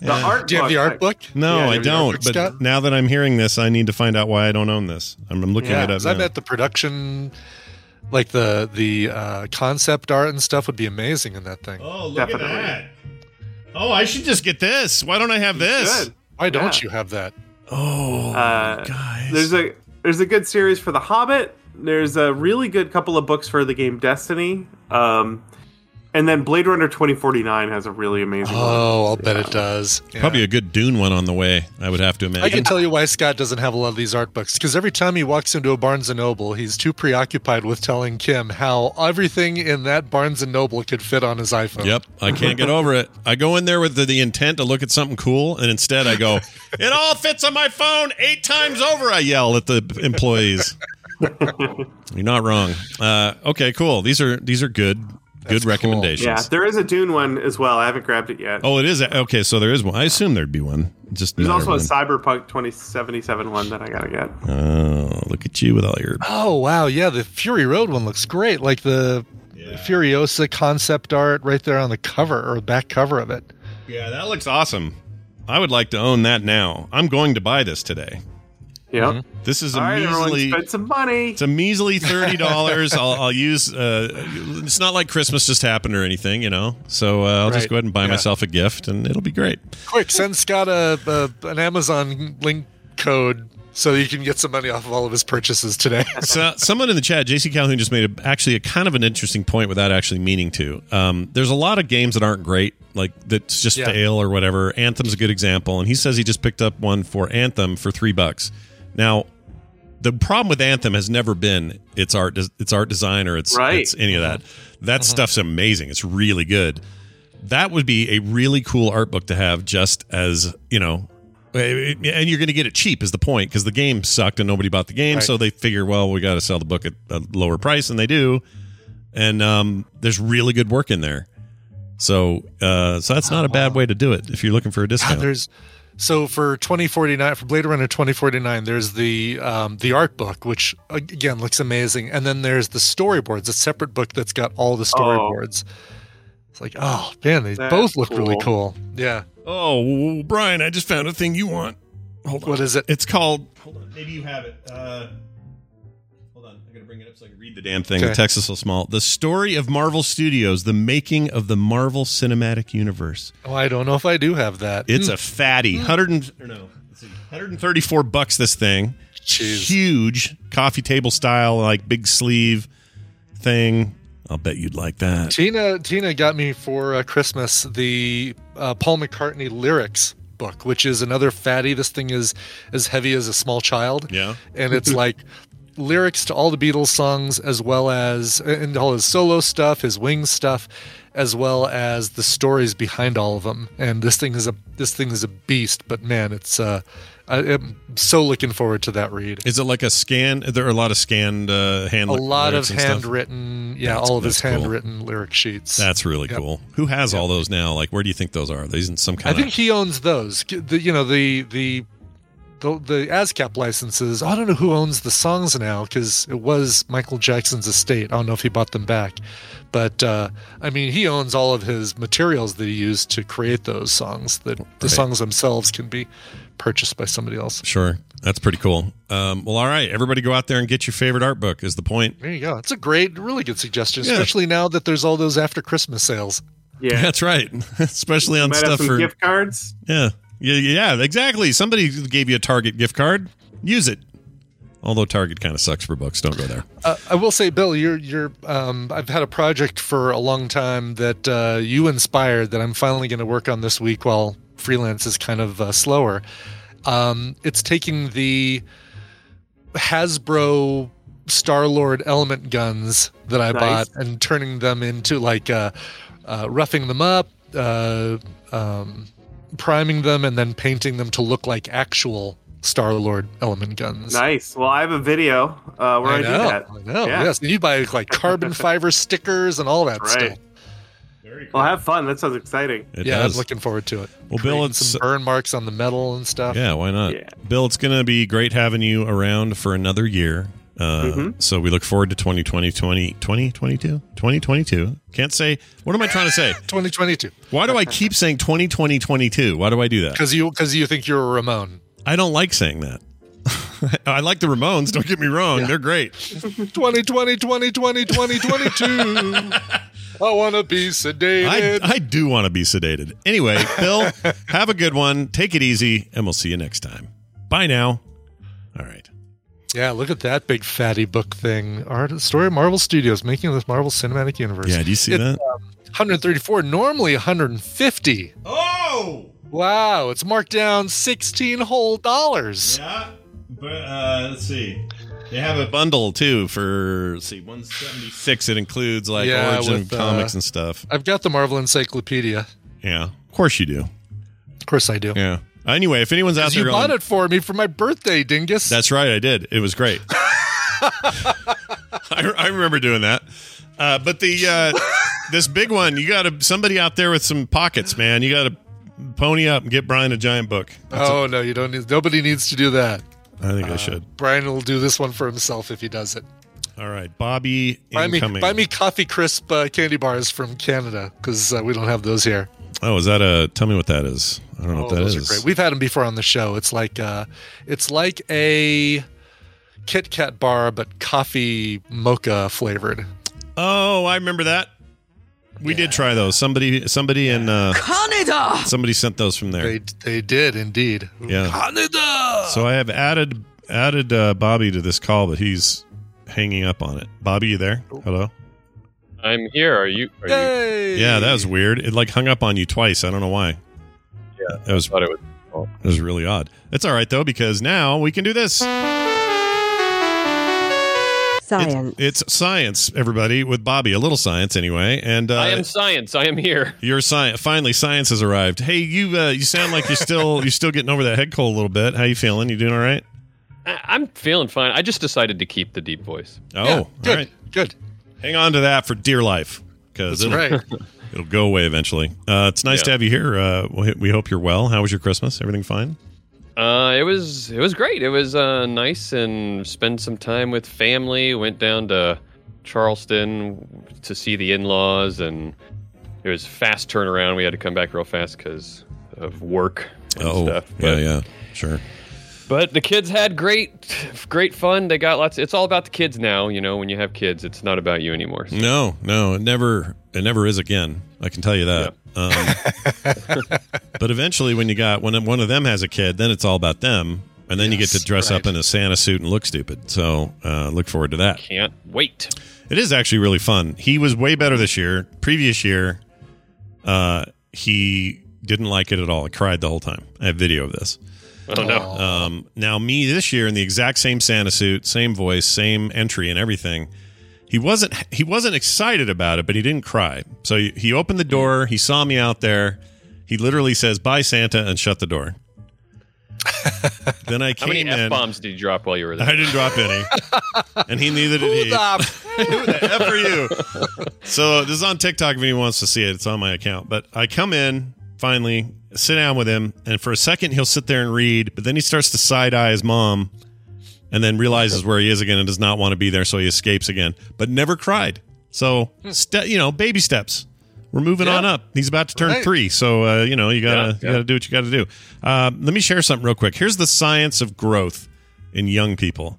The art Do you have the book, art book? No, Yeah, I you have the art don't. But Scott? now that I'm hearing this, I need to find out why I don't own this. I'm, I'm looking Yeah, it up. 'cause I bet the production, like the the uh, concept art and stuff, would be amazing in that thing. Oh, look Definitely. at that. Oh, I should just get this. Why don't I have this? Good. Why don't Yeah. you have that? Oh, Uh, guys. There's a there's a good series for The Hobbit. There's a really good couple of books for the game Destiny. Um, and then Blade Runner 2049 has a really amazing one. Oh, I'll bet it does. Yeah. Probably a good Dune one on the way. I would have to imagine. I can tell you why Scott doesn't have a lot of these art books because every time he walks into a Barnes and Noble, he's too preoccupied with telling Kim how everything in that Barnes and Noble could fit on his iPhone. Yep, I can't get over it. I go in there with the, the intent to look at something cool, and instead I go, "It all fits on my phone eight times over." I yell at the employees. *laughs* You're not wrong. Uh, okay, cool. These are these are good good cool. recommendations. Yeah, there is a Dune one as well. I haven't grabbed it yet. Oh, it is okay. So there is one. I assume there'd be one. Just There's another also a. Cyberpunk 2077 one that I gotta get. Oh, look at you with all your. Oh wow, yeah, the Fury Road one looks great. Like the Furiosa concept art right there on the cover or back cover of it. Yeah, that looks awesome. I would like to own that now. I'm going to buy this today. Yep. This is a All right, measly. spend some money. It's a measly thirty dollars. *laughs* I'll, I'll use. Uh, it's not like Christmas just happened or anything, you know. So uh, I'll just go ahead and buy Yeah. myself a gift, and it'll be great. Quick, send Scott a, a an Amazon link code so you can get some money off of all of his purchases today. *laughs* So someone in the chat, JC Calhoun, just made a, actually a kind of an interesting point without actually meaning to. Um, there's a lot of games that aren't great, like that's just Yeah. fail or whatever. Anthem's a good example, and he says he just picked up one for Anthem for three bucks. Now, the problem with Anthem has never been its art, its art design, or its, Right. its any of that. That stuff's amazing. It's really good. That would be a really cool art book to have, just as you know. And you're going to get it cheap, is the point, because the game sucked and nobody bought the game. Right. So they figure, well, we got to sell the book at a lower price, and they do. And um, there's really good work in there. So, uh, so that's not a bad way to do it if you're looking for a God, discount. there's so for 2049 for Blade Runner 2049 there's the um, the art book which again looks amazing and then there's the storyboards a separate book that's got all the storyboards it's like oh man they That's both look really cool. cool yeah Oh, Brian, I just found a thing you want. Hold on. What is it? It's called. Hold on. Maybe you have it. Uh, bring it up so I can read the damn thing. Okay. The text is so small. The story of Marvel Studios, the making of the Marvel Cinematic Universe. oh I don't know if I do have that It's Hmm. a fatty. Hundred and or no, let's see, 134 bucks. This thing, Jeez. huge coffee table style, like big sleeve thing. I'll bet you'd like that. Tina Tina got me for uh, Christmas the uh, Paul McCartney lyrics book, which is another fatty. This thing is as heavy as a small child. Yeah. and it's *laughs* like lyrics to all the Beatles songs, as well as and all his solo stuff, his Wings stuff, as well as the stories behind all of them. And this thing is a this thing is a beast. But man, it's uh, I, I'm so looking forward to that read. Is it like a scan? There are a lot of scanned uh, hand. A lot of handwritten, yeah, That's- all of his cool. handwritten lyric sheets. That's really Yep. cool. Who has all those now? Like, where do you think those are? These in some kind. I think of? he owns those. The, you know the the the the ASCAP licenses. I don't know who owns the songs now because it was Michael Jackson's estate. I don't know if he bought them back, but uh, I mean he owns all of his materials that he used to create those songs. That the songs themselves can be purchased by somebody else. Sure. That's pretty cool. Um, well, all right. Everybody go out there and get your favorite art book, is the point. There you go. It's a great, really good suggestion, Yeah. especially now that there's all those after Christmas sales. Yeah. That's right. *laughs* Especially on Might have stuff some for. gift cards. Yeah. Yeah. Yeah, exactly. Somebody gave you a Target gift card. Use it. Although Target kind of sucks for books. Don't go there. Uh, I will say, Bill, you're you're. Um, I've had a project for a long time that uh, you inspired that I'm finally going to work on this week while freelance is kind of uh, slower. Um, it's taking the Hasbro Star Lord element guns that I Nice. bought and turning them into like uh, uh, roughing them up, uh, um, priming them, and then painting them to look like actual Star Lord element guns. Nice. Well, I have a video uh, where I, I do that. I know. Yeah. Yes, and you buy like carbon *laughs* fiber stickers and all that Right. stuff. Well, have fun. That sounds exciting. It yeah, does. I'm looking forward to it. Well, Bill, Creating it's- some burn marks on the metal and stuff. Yeah, why not? Yeah. Bill, it's going to be great having you around for another year. Uh, Mhm. So we look forward to 2020, 20, 2022, 2022. Can't say. What am I trying to say? *laughs* 2022. Why do I keep saying 2020, 22? Why do I do that? Because you because you think you're a Ramone. I don't like saying that. *laughs* I like the Ramones. Don't get me wrong; they're great. *laughs* 2020, 2020, 2022. I want to be I, sedated. I do want to be sedated. Anyway, Bill, have a good one. Take it easy, and we'll see you next time. Bye now. All right. Yeah, look at that big fatty book thing. Art story of Marvel Studios making this Marvel Cinematic Universe. Yeah, do you see It's, that? um, 134, normally 150. Oh, Wow, it's marked down 16 whole dollars. yeah. But uh, let's see. They have a bundle too for let's see, one seventy six. It includes like Yeah, origin with, uh, comics and stuff. I've got the Marvel Encyclopedia. Yeah, of course you do. Of course I do. Yeah. Anyway, if anyone's out there, you bought it for me for my birthday, dingus. That's right, I did. It was great. *laughs* I, I remember doing that. Uh, but the uh, this big one, you got to somebody out there with some pockets, man. You got to pony up and get Brian a giant book. That's oh no, you don't need. Nobody needs to do that. I think I should. Brian will do this one for himself if he does it. All right, Bobby Buy me, buy me coffee crisp uh, candy bars from Canada because uh, we don't have those here. Oh, is that a? Tell me what that is. I don't know Oh, what that those is. are great. We've had them before on the show. It's like uh, it's like a Kit Kat bar, but coffee mocha flavored. Oh, I remember that. We did try those. Somebody, somebody in uh, Canada! somebody sent those from there. They they did indeed. Yeah. Canada. So I have added added uh, Bobby to this call, but he's hanging up on it. Bobby, you there? Hello. I'm here. Are you? Are you? Yeah, that was weird. It like hung up on you twice. I don't know why. Yeah, That was I thought it was. Oh. It was really odd. It's all right though because now we can do this. Science. It's science, everybody, with Bobby. A little science, anyway. And uh, I am science. I am here. your science. Finally, science has arrived. Hey, you. Uh, you sound like you're still *laughs* you're still getting over that head cold a little bit. How you feeling? You doing all right? I- I'm feeling fine. I just decided to keep the deep voice. Oh, Yeah, good, right. good. Hang on to that for dear life because it'll, right. *laughs* it'll go away eventually. Uh, it's nice Yeah. to have you here. Uh, we we hope you're well. How was your Christmas? Everything fine? Uh, it was it was great. It was uh, nice and spend some time with family. Went down to Charleston to see the in-laws, and it was fast turnaround. We had to come back real fast because of work and oh, stuff. yeah, But, yeah, sure. But the kids had great great fun. They got lots. It's all about the kids now. You know, when you have kids, it's not about you anymore. So- No, no, it never, it never is again. I can tell you that. Um, *laughs* but eventually, when you got when one of them has a kid, then it's all about them, and then you get to Yes, dress up in a Santa suit and look stupid. So uh, look forward to that. Can't wait. It is actually really fun. He was way better this year. Previous year, uh, he didn't like it at all. I cried the whole time. I have video of this. Oh no. Um, now, me this year in the exact same Santa suit, same voice, same entry, and everything. He wasn't he wasn't excited about it, but he didn't cry. So he, he opened the door. He saw me out there. He literally says "Bye, Santa" and shut the door. *laughs* then I How came many f in. bombs did you drop while you were there? I didn't drop any, *laughs* and he neither did he. *laughs* Who the F are you? So this is on TikTok if anyone wants to see it. It's on my account. But I come in finally sit down with him, and for a second he'll sit there and read, but then he starts to side eye his mom, and then realizes where he is again and does not want to be there, so he escapes again. But never cried. So, ste- you know, baby steps. We're moving Yeah. on up. He's about to turn Right. three, so uh, you know you gotta Yeah, you gotta do what you gotta do. Uh, let me share something real quick. Here's the science of growth in young people.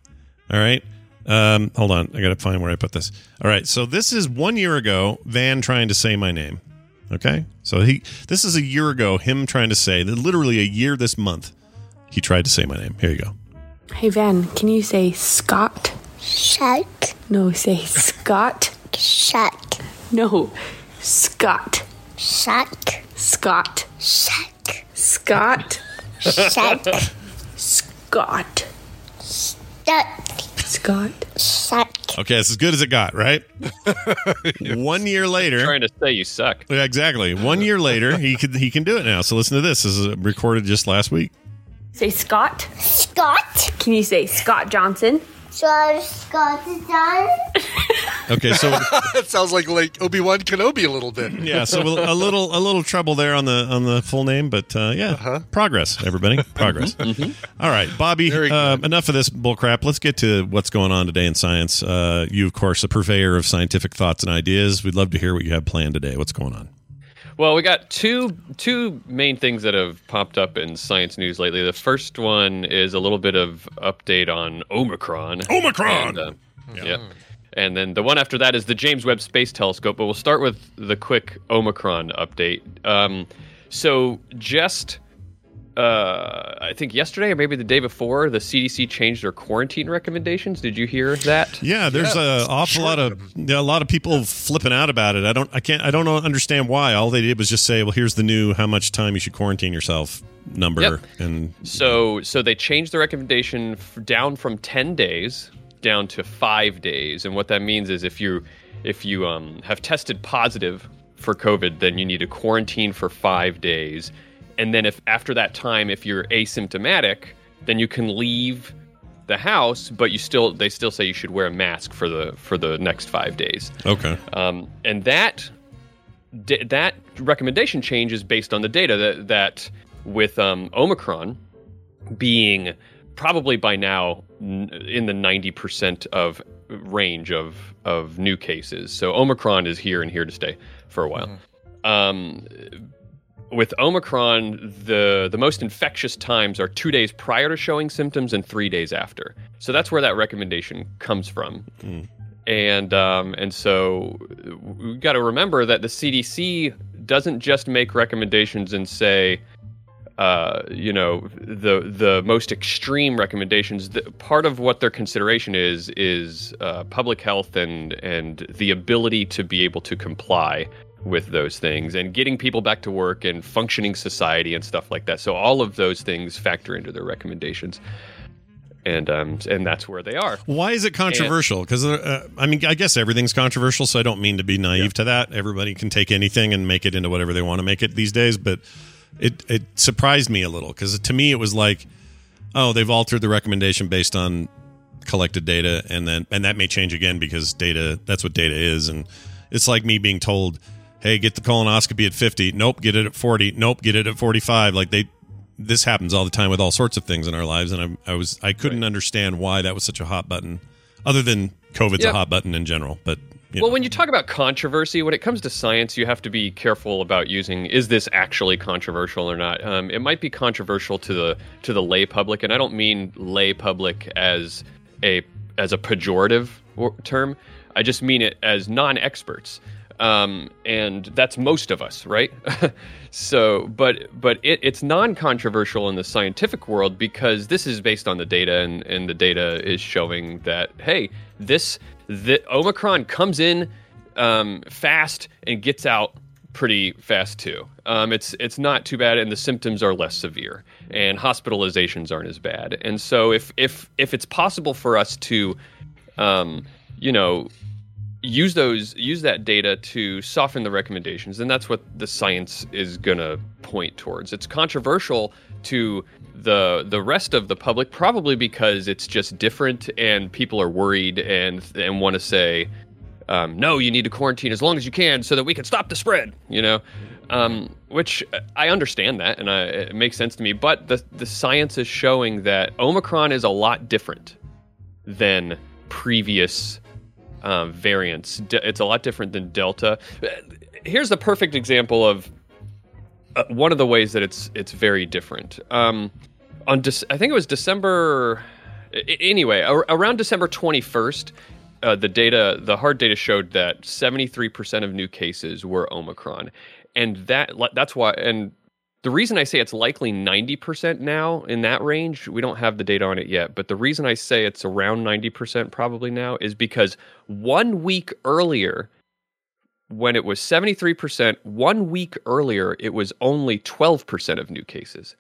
All right. Um, hold on. I got to find where I put this. All right. So this is one year ago, Van trying to say my name. Okay. So he, this is a year ago, him trying to say, literally a year this month, he tried to say my name. Here you go. Hey Van, can you say Scott? Shark. No, say Scott. Shark. No, Scott. Shark. Scott. Shark. Scott. Shark. *laughs* Scott. Shark. Scott. Shark. Okay. It's as good as it got, right? *laughs* One year later. Trying to say you suck. Yeah, exactly. One year later, he could he can do it now. So listen to this. This is recorded just last week. Say Scott. Scott. Can you say Scott Johnson? George Scott done. *laughs* Okay, so *laughs* that sounds like like Obi Wan Kenobi a little bit. yeah, so a little a little trouble there on the on the full name, but uh, yeah, progress, everybody, *laughs* progress. All right, Bobby. Uh, enough of this bullcrap. Let's get to what's going on today in science. Uh, you, of course, a purveyor of scientific thoughts and ideas. We'd love to hear what you have planned today. What's going on? Well, we got two two main things that have popped up in science news lately. The first one is a little bit of update on Omicron. Omicron! And, uh, Yep. And then the one after that is the James Webb Space Telescope. But we'll start with the quick Omicron update. Um, so just uh, I think yesterday or maybe the day before, the CDC changed their quarantine recommendations. Did you hear that? Yeah, there's a awful lot of yeah, a lot of people flipping out about it. I don't I can't I don't understand why. All they did was just say, "Well, here's the new how much time you should quarantine yourself number." Yep. And So so they changed the recommendation f- down from 10 days down to 5 days and what that means is if you if you um, have tested positive for COVID then you need to quarantine for 5 days and then if after that time if you're asymptomatic then you can leave the house but you still they still say you should wear a mask for the for the next 5 days. okay. Um, and that d- that recommendation change is based on the data that that with um, Omicron being probably by now n- in the ninety percent of range of of new cases. So Omicron is here and here to stay for a while. Um, with Omicron, the the most infectious times are two days prior to showing symptoms and three days after. So that's where that recommendation comes from. And um, and so we've got to remember that the CDC doesn't just make recommendations and say, uh, you know, the the most extreme recommendations. The, part of what their consideration is is uh, public health and and the ability to be able to comply with those things and getting people back to work and functioning society and stuff like that. So all of those things factor into their recommendations. And um and that's where they are. Why is it controversial? Because uh, I mean, I guess everything's controversial, so I don't mean to be naive to that. Everybody can take anything and make it into whatever they want to make it these days. But it it surprised me a little because to me it was like, oh, they've altered the recommendation based on collected data, and then and that may change again because data that's what data is, and it's like me being told, hey, get the colonoscopy at fifty. Nope, get it at forty. Nope, get it at forty five. Like they. This happens all the time with all sorts of things in our lives, and I, I was I couldn't understand why that was such a hot button, other than COVID's a hot button in general. But you Well, know. when you talk about controversy, when it comes to science, you have to be careful about using is this actually controversial or not. Um, it might be controversial to the to the lay public, and I don't mean lay public as a as a pejorative term. I just mean it as non-experts, um, and that's most of us, right? *laughs* so, but but it, it's non-controversial in the scientific world because this is based on the data, and and the data is showing that hey, this the Omicron comes in um, fast and gets out pretty fast too. Um, it's it's not too bad, and the symptoms are less severe, and hospitalizations aren't as bad. And so, if if if it's possible for us to, um, you know, use those use that data to soften the recommendations, and that's what the science is going to point towards. It's controversial to the the rest of the public probably because it's just different and people are worried and and want to say um, no you need to quarantine as long as you can so that we can stop the spread you know um, which I understand that, and I, it makes sense to me. But the the science is showing that Omicron is a lot different than previous uh, variants. De- it's a lot different than Delta. Here's the perfect example of uh, one of the ways that it's it's very different. Um, on Dec- I think it was December. Anyway, ar- around December 21st, uh, the data, the hard data showed that 73% of new cases were Omicron, and that that's why. And the reason I say it's likely 90% now in that range, we don't have the data on it yet, but the reason I say it's around 90% probably now is because one week earlier, when it was 73%, one week earlier, it was only 12% of new cases.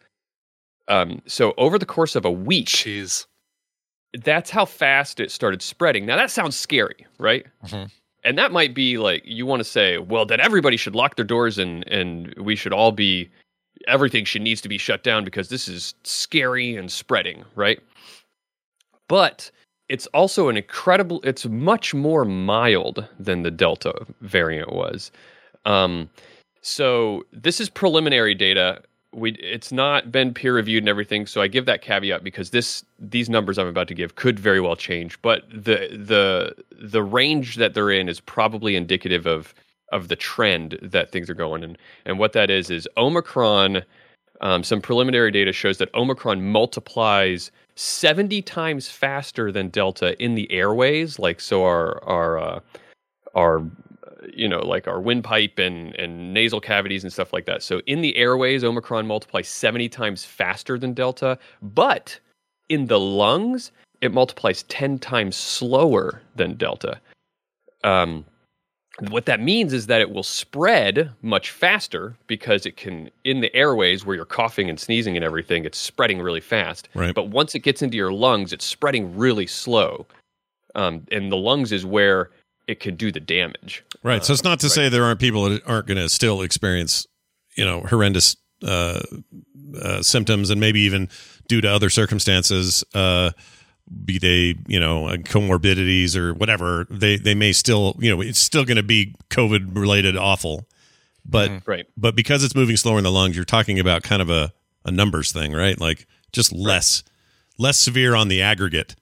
Um, so over the course of a week, Jeez. that's how fast it started spreading. Now that sounds scary, right? And that might be like you want to say, well, then everybody should lock their doors and and we should all be everything should needs to be shut down because this is scary and spreading, right? But it's also an incredible it's much more mild than the delta variant was. Um so this is preliminary data. We it's not been peer reviewed and everything, so I give that caveat because this these numbers I'm about to give could very well change, but the the the range that they're in is probably indicative of of the trend that things are going in. And what that is is Omicron um, some preliminary data shows that Omicron multiplies 70 times faster than Delta in the airways. Like, so our, our, uh, our, you know, like our windpipe and, and nasal cavities and stuff like that. So in the airways, Omicron multiplies 70 times faster than Delta. But in the lungs, it multiplies 10 times slower than Delta. Um, what that means is that it will spread much faster because it can in the airways where you're coughing and sneezing and everything it's spreading really fast Right. but once it gets into your lungs it's spreading really slow um, and the lungs is where it could do the damage Right. So it's not to say there aren't people that aren't going to still experience, you know, horrendous uh, uh, symptoms, and maybe even due to other circumstances, uh, be they you know uh, comorbidities or whatever, they they may still you know it's still going to be COVID related awful, but right. but because it's moving slower in the lungs, you're talking about kind of a a numbers thing, right? Like just less less severe on the aggregate.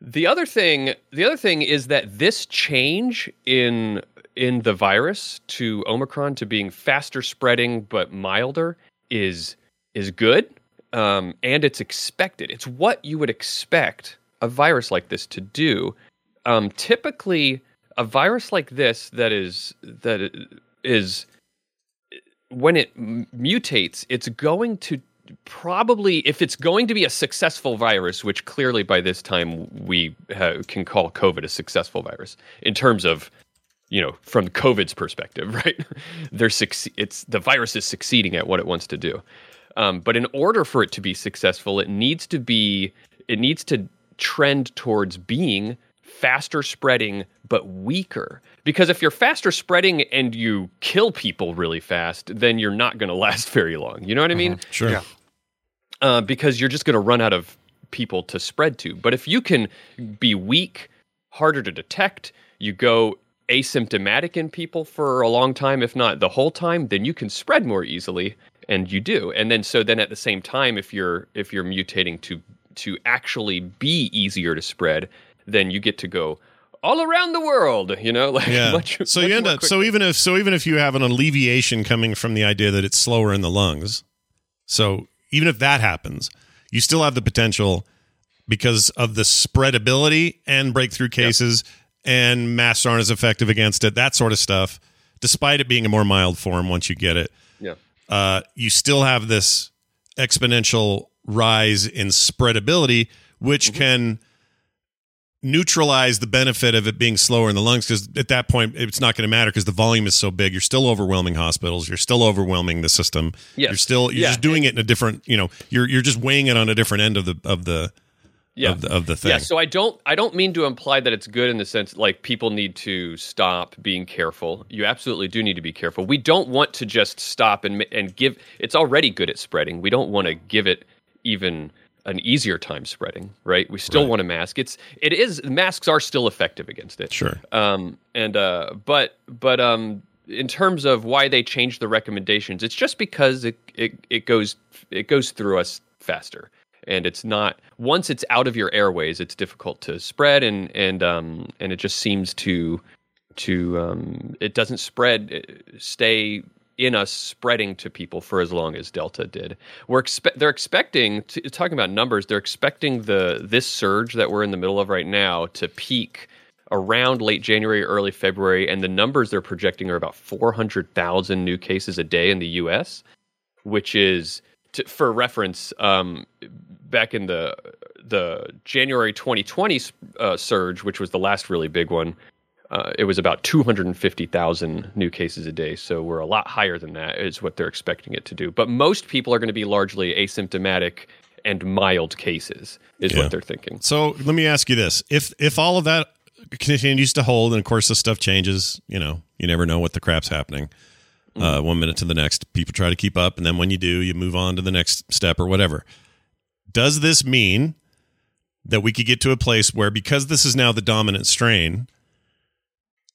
The other thing, the other thing is that this change in in the virus to Omicron to being faster spreading but milder is is good, um, and it's expected. It's what you would expect a virus like this to do. Um, typically, a virus like this that is that is when it mutates, it's going to probably, if it's going to be a successful virus, which clearly by this time we ha- can call COVID a successful virus in terms of, you know, from COVID's perspective, *laughs* right? They're succe- it's the virus is succeeding at what it wants to do. Um, but in order for it to be successful, it needs to be, it needs to trend towards being faster spreading but weaker. Because if you're faster spreading and you kill people really fast then you're not going *laughs* to last very long. You know what i mean? Sure. Yeah. uh, because you're just going to run out of people to spread to. But if you can be weak harder to detect you go asymptomatic in people for a long time if not the whole time then you can spread more easily and you do and then so then at the same time if you're if you're mutating to to actually be easier to spread then you get to go all around the world you know *laughs* like Yeah. much, so much you end up so even if so even if you have an alleviation coming from the idea that it's slower in the lungs, so even if that happens, you still have the potential because of the spreadability and breakthrough cases and masks aren't as effective against it, that sort of stuff. Despite it being a more mild form, once you get it, uh, you still have this exponential rise in spreadability, which can neutralize the benefit of it being slower in the lungs because at that point it's not going to matter because the volume is so big you're still overwhelming hospitals you're still overwhelming the system Yes. you're still you're Yeah. just doing it in a different you know you're you're just weighing it on a different end of the of the yeah. of the, of the thing Yeah, so I don't I don't mean to imply that it's good in the sense like people need to stop being careful. You absolutely do need to be careful. We don't want to just stop and and give it's already good at spreading. We don't want to give it even an easier time spreading, right? We still want to mask. It's it is masks are still effective against it. Sure. Um and uh but but um in terms of why they changed the recommendations, it's just because it, it it goes it goes through us faster, and it's not once it's out of your airways, it's difficult to spread, and and um and it just seems to to um it doesn't spread uh, stay in us spreading to people for as long as Delta did. We're expe- they're expecting to, talking about numbers. They're expecting the this surge that we're in the middle of right now to peak around late January, early February, and the numbers they're projecting are about 400,000 new cases a day in the U.S., which is, to, for reference, um, back in the the January 2020 uh, surge, which was the last really big one, uh, it was about 250,000 new cases a day. So we're a lot higher than that, is what they're expecting it to do. But most people are going to be largely asymptomatic and mild cases, is Yeah. what they're thinking. So let me ask you this: if if all of that continues to hold, and of course the stuff changes, you know, you never know what the crap's happening. Uh, one minute to the next, people try to keep up, and then when you do, you move on to the next step or whatever. Does this mean that we could get to a place where, because this is now the dominant strain,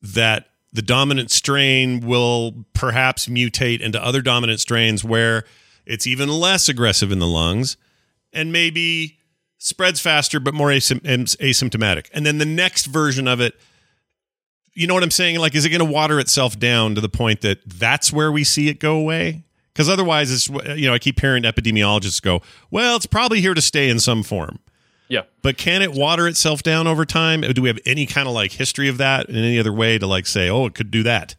that the dominant strain will perhaps mutate into other dominant strains where it's even less aggressive in the lungs and maybe spreads faster but more asym- asymptomatic. And then the next version of it, you know what I'm saying? Like, is it going to water itself down to the point that that's where we see it go away? Because otherwise, it's you know I keep hearing epidemiologists go, well, it's probably here to stay in some form. Yeah. But can it water itself down over time? Do we have any kind of like history of that in any other way to like say, oh, it could do that?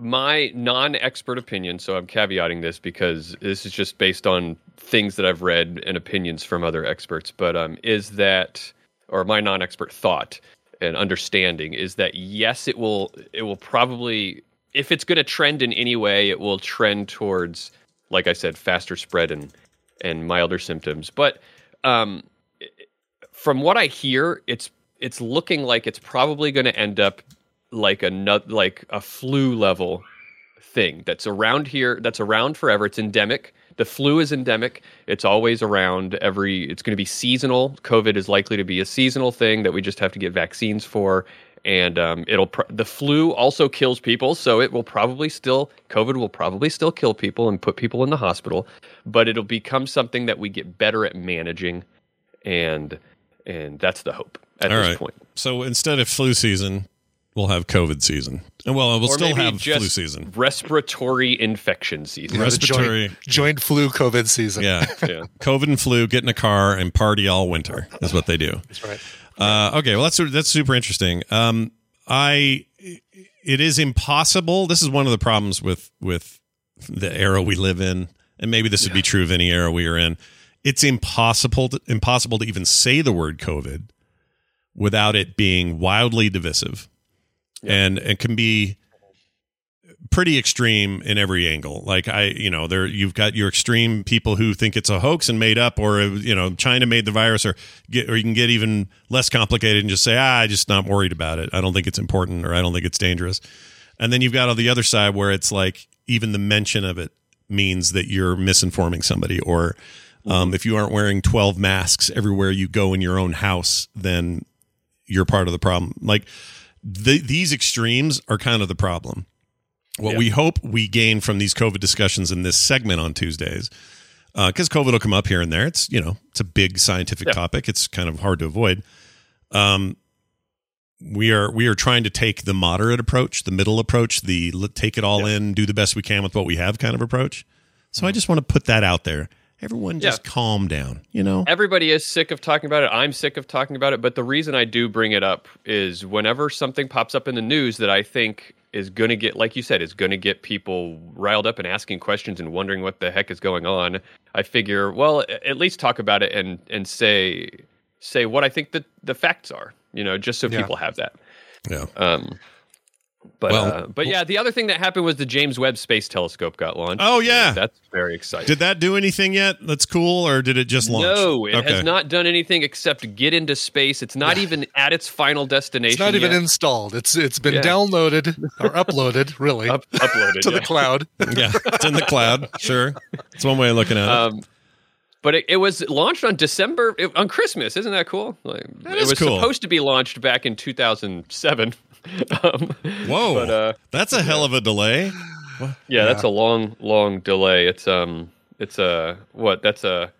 my non-expert opinion so i'm caveating this because this is just based on things that i've read and opinions from other experts but um, is that or my non-expert thought and understanding is that yes it will it will probably if it's going to trend in any way it will trend towards like i said faster spread and and milder symptoms. But um, from what i hear it's it's looking like it's probably going to end up like a nut like a flu level thing that's around here that's around forever. It's endemic the flu is endemic. It's always around every it's going to be seasonal. Covid is likely to be a seasonal thing that we just have to get vaccines for. And um, it'll pr- the flu also kills people so it will probably still covid will probably still kill people and put people in the hospital. But it'll become something that we get better at managing. And and that's the hope at All this right. point. So instead of flu season, we'll have COVID season. And well, we'll Or still maybe have just flu season. respiratory infection season. Yeah, Respiratory- joint, joint flu COVID season. Yeah. *laughs* Yeah. COVID and flu, get in a car and party all winter is what they do. That's right. Uh, okay, well that's that's super interesting. Um, I it is impossible. This is one of the problems with with the era we live in, and maybe this would be true of any era we are in. It's impossible to, impossible to even say the word COVID without it being wildly divisive, and it can be pretty extreme in every angle. Like I, you know, there you've got your extreme people who think it's a hoax and made up, or you know, China made the virus, or get, or you can get even less complicated and just say, ah, I'm just not worried about it. I don't think it's important, or I don't think it's dangerous. And then you've got on the other side where it's like even the mention of it means that you're misinforming somebody, or um, if you aren't wearing 12 masks everywhere you go in your own house, then you're part of the problem. Like the, these extremes are kind of the problem. What we hope we gain from these COVID discussions in this segment on Tuesdays, because COVID will come up here and there. It's you know it's a big scientific topic. It's kind of hard to avoid. Um, we are we are trying to take the moderate approach, the middle approach, the take it all in, do the best we can with what we have kind of approach. So I just want to put that out there. Everyone, just calm down. You know, Everybody is sick of talking about it. I'm sick of talking about it. But the reason I do bring it up is whenever something pops up in the news that I think is going to get, like you said, is going to get people riled up and asking questions and wondering what the heck is going on. I figure, well, at least talk about it and and say say what I think that the facts are. You know, just so Yeah. people have that. Yeah. Um. But Well- uh, but yeah, the other thing that happened was the James Webb Space Telescope got launched. Oh, yeah. that's very exciting. did that do anything yet? That's cool, or did it just launch? No, it Okay. has not done anything except get into space. It's not even at its final destination. It's not even yet. installed. It's it's been Yeah. downloaded or uploaded, really, Up- uploaded *laughs* to yeah. the cloud. *laughs* yeah, it's in the cloud. Sure, it's one way of looking at it. Um, but it, it was launched on December it- on Christmas. Isn't that cool? Like, it is was cool. supposed to be launched back in 2007. Um, Whoa, but, uh, that's a hell of a delay. yeah, that's a long, long delay. It's um, it's a what? That's a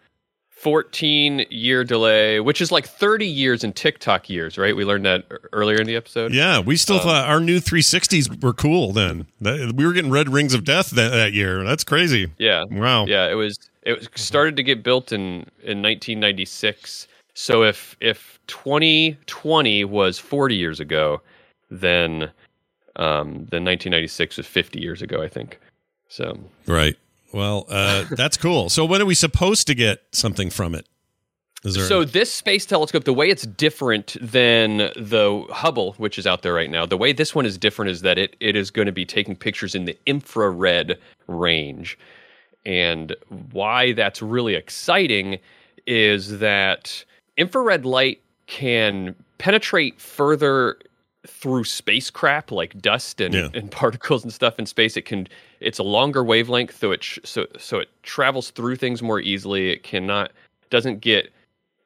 14 year delay, which is like 30 years in TikTok years, right? We learned that earlier in the episode. Yeah, we still Um, thought our new 360s were cool then. We were getting red rings of death that, that year. That's crazy. Yeah. Wow. Yeah, it was it started to get built in in 1996. So if if 2020 was 40 years ago, then um then 1996 was 50 years ago, I think. So Right. Well, uh, *laughs* that's cool. So when are we supposed to get something from it? So this space telescope, the way it's different than the Hubble, which is out there right now, the way this one is different is that it, it is going to be taking pictures in the infrared range. And why that's really exciting is that infrared light can penetrate further through spacecraft like dust and, Yeah. and *laughs* particles and stuff in space it can it's a longer wavelength so it sh- so so it travels through things more easily it cannot doesn't get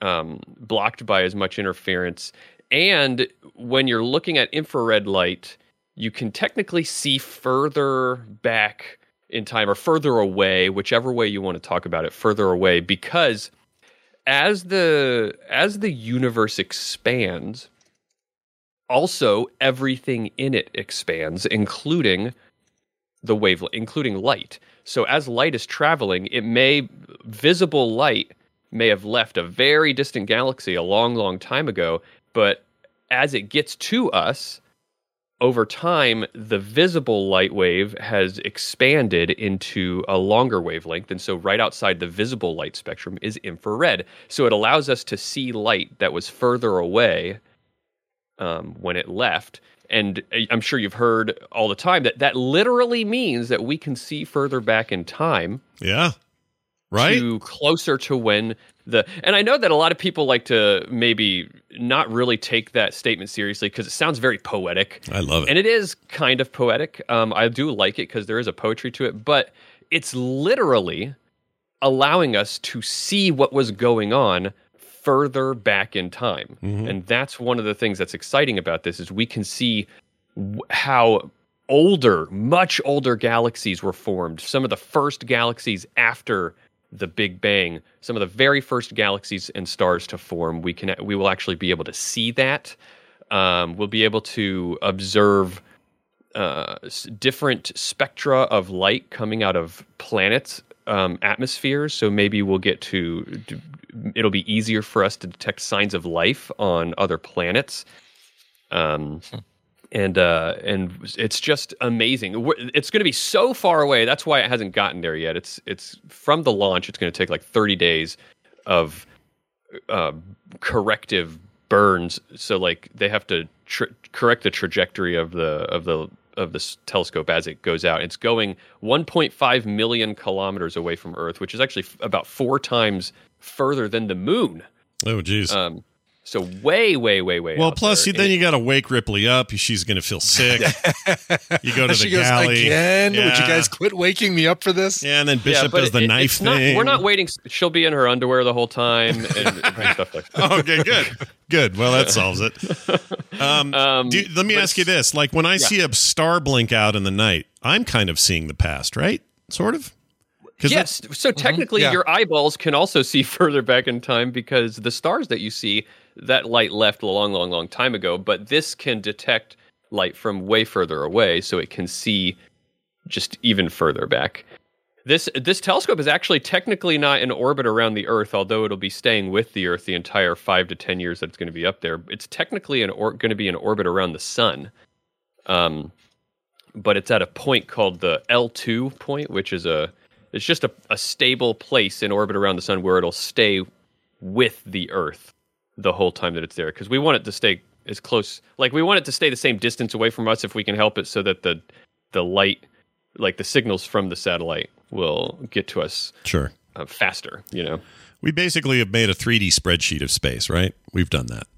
um, blocked by as much interference and when you're looking at infrared light you can technically see further back in time or further away whichever way you want to talk about it further away because as the as the universe expands also everything in it expands including the wavelength including light. So as light is traveling it may visible light may have left a very distant galaxy a long long time ago but as it gets to us over time the visible light wave has expanded into a longer wavelength and so right outside the visible light spectrum is infrared. So it allows us to see light that was further away um, when it left. And I- I'm sure you've heard all the time that that literally means that we can see further back in time Yeah. Right? to closer to when the and I know that a lot of people like to maybe not really take that statement seriously because it sounds very poetic. I love it. And it is kind of poetic. Um, I do like it because there is a poetry to it, but it's literally allowing us to see what was going on further back in time. And that's one of the things that's exciting about this is we can see w- how older, much older galaxies were formed. Some of the first galaxies after the Big Bang, some of the very first galaxies and stars to form. We can we will actually be able to see that. Um, we'll be able to observe uh, s- different spectra of light coming out of planets' um, atmospheres. So maybe we'll get to. It'll be easier for us to detect signs of life on other planets. Um, and uh, and it's just amazing. It's going to be so far away. That's why it hasn't gotten there yet. It's it's from the launch. It's going to take like 30 days of uh, corrective burns. So like they have to tr- correct the trajectory of the of the of this telescope as it goes out. It's going 1.5 million kilometers away from Earth, which is actually f- about four times further than the moon. Oh, geez. Um, so way, way, way, way. well, out plus there. you, then you got to wake Ripley up. She's going to feel sick. *laughs* you go to And the she goes galley. again. Would you guys quit waking me up for this? Yeah, and then Bishop but does the it- knife it's not- thing. we're not waiting. She'll be in her underwear the whole time and, and *laughs* stuff like that. okay, good, good. Well, that solves it. *laughs* Um, Um, do, let me ask you this: like when I see a star blink out in the night, I'm kind of seeing the past, right? Sort of. Yes. So technically, Yeah. your eyeballs can also *laughs* see further back in time because the stars that you see, that light left a long, long, long time ago. But this can detect light from way further away, so it can see just even further back. This this telescope is actually technically not in orbit around the Earth, although it'll be staying with the Earth the entire five to ten years that it's going to be up there. It's technically or- going to be in orbit around the Sun. Um, but it's at a point called the L2 point, which is a it's just a, a stable place in orbit around the sun where it'll stay with the Earth the whole time that it's there. Because we want it to stay as close, like we want it to stay the same distance away from us if we can help it, so that the the light, like the signals from the satellite, will get to us Sure. uh, faster. You know. We basically have made a 3D spreadsheet of space, right? We've done that.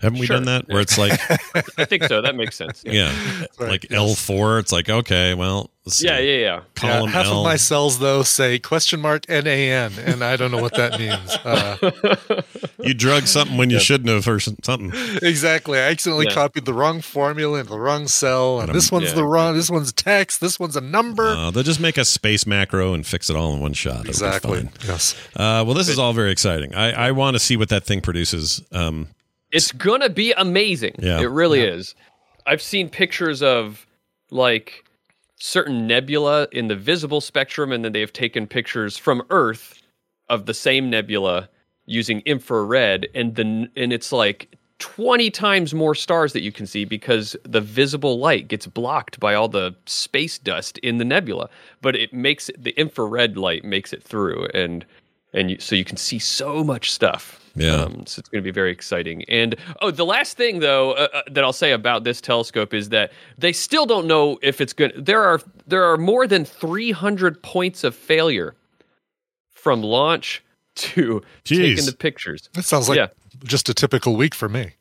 Haven't we Sure. done that? Where it's like, *laughs* I think so. That makes sense. yeah, *laughs* Right, like yes. L4. It's like, okay, well, Let's see. Yeah, yeah, yeah. Yeah, Column half L. of my cells though say question mark NaN, and I don't know what that means. *laughs* Uh, you drug something when you shouldn't have, or something. exactly, I accidentally Yeah. copied the wrong formula into the wrong cell, and this one's yeah. the wrong. This one's text. This one's a number. Uh, they'll just make a space macro and fix it all in one shot. It'll exactly. fine. Yes. Uh, well, this is all very exciting. I, I want to see what that thing produces. Um, It's gonna be amazing. Yeah. It really is. I've seen pictures of like certain nebula in the visible spectrum, and then they've taken pictures from Earth of the same nebula using infrared, and then and it's like 20 times more stars that you can see because the visible light gets blocked by all the space dust in the nebula. But it makes it, the infrared light makes it through. And and you, so you can see so much stuff Yeah. um, so it's going to be very exciting and oh the last thing though uh, uh, that i'll say about this telescope is that they still don't know if it's good there are there are more than 300 points of failure from launch to Jeez. taking the pictures That sounds like Yeah. just a typical week for me.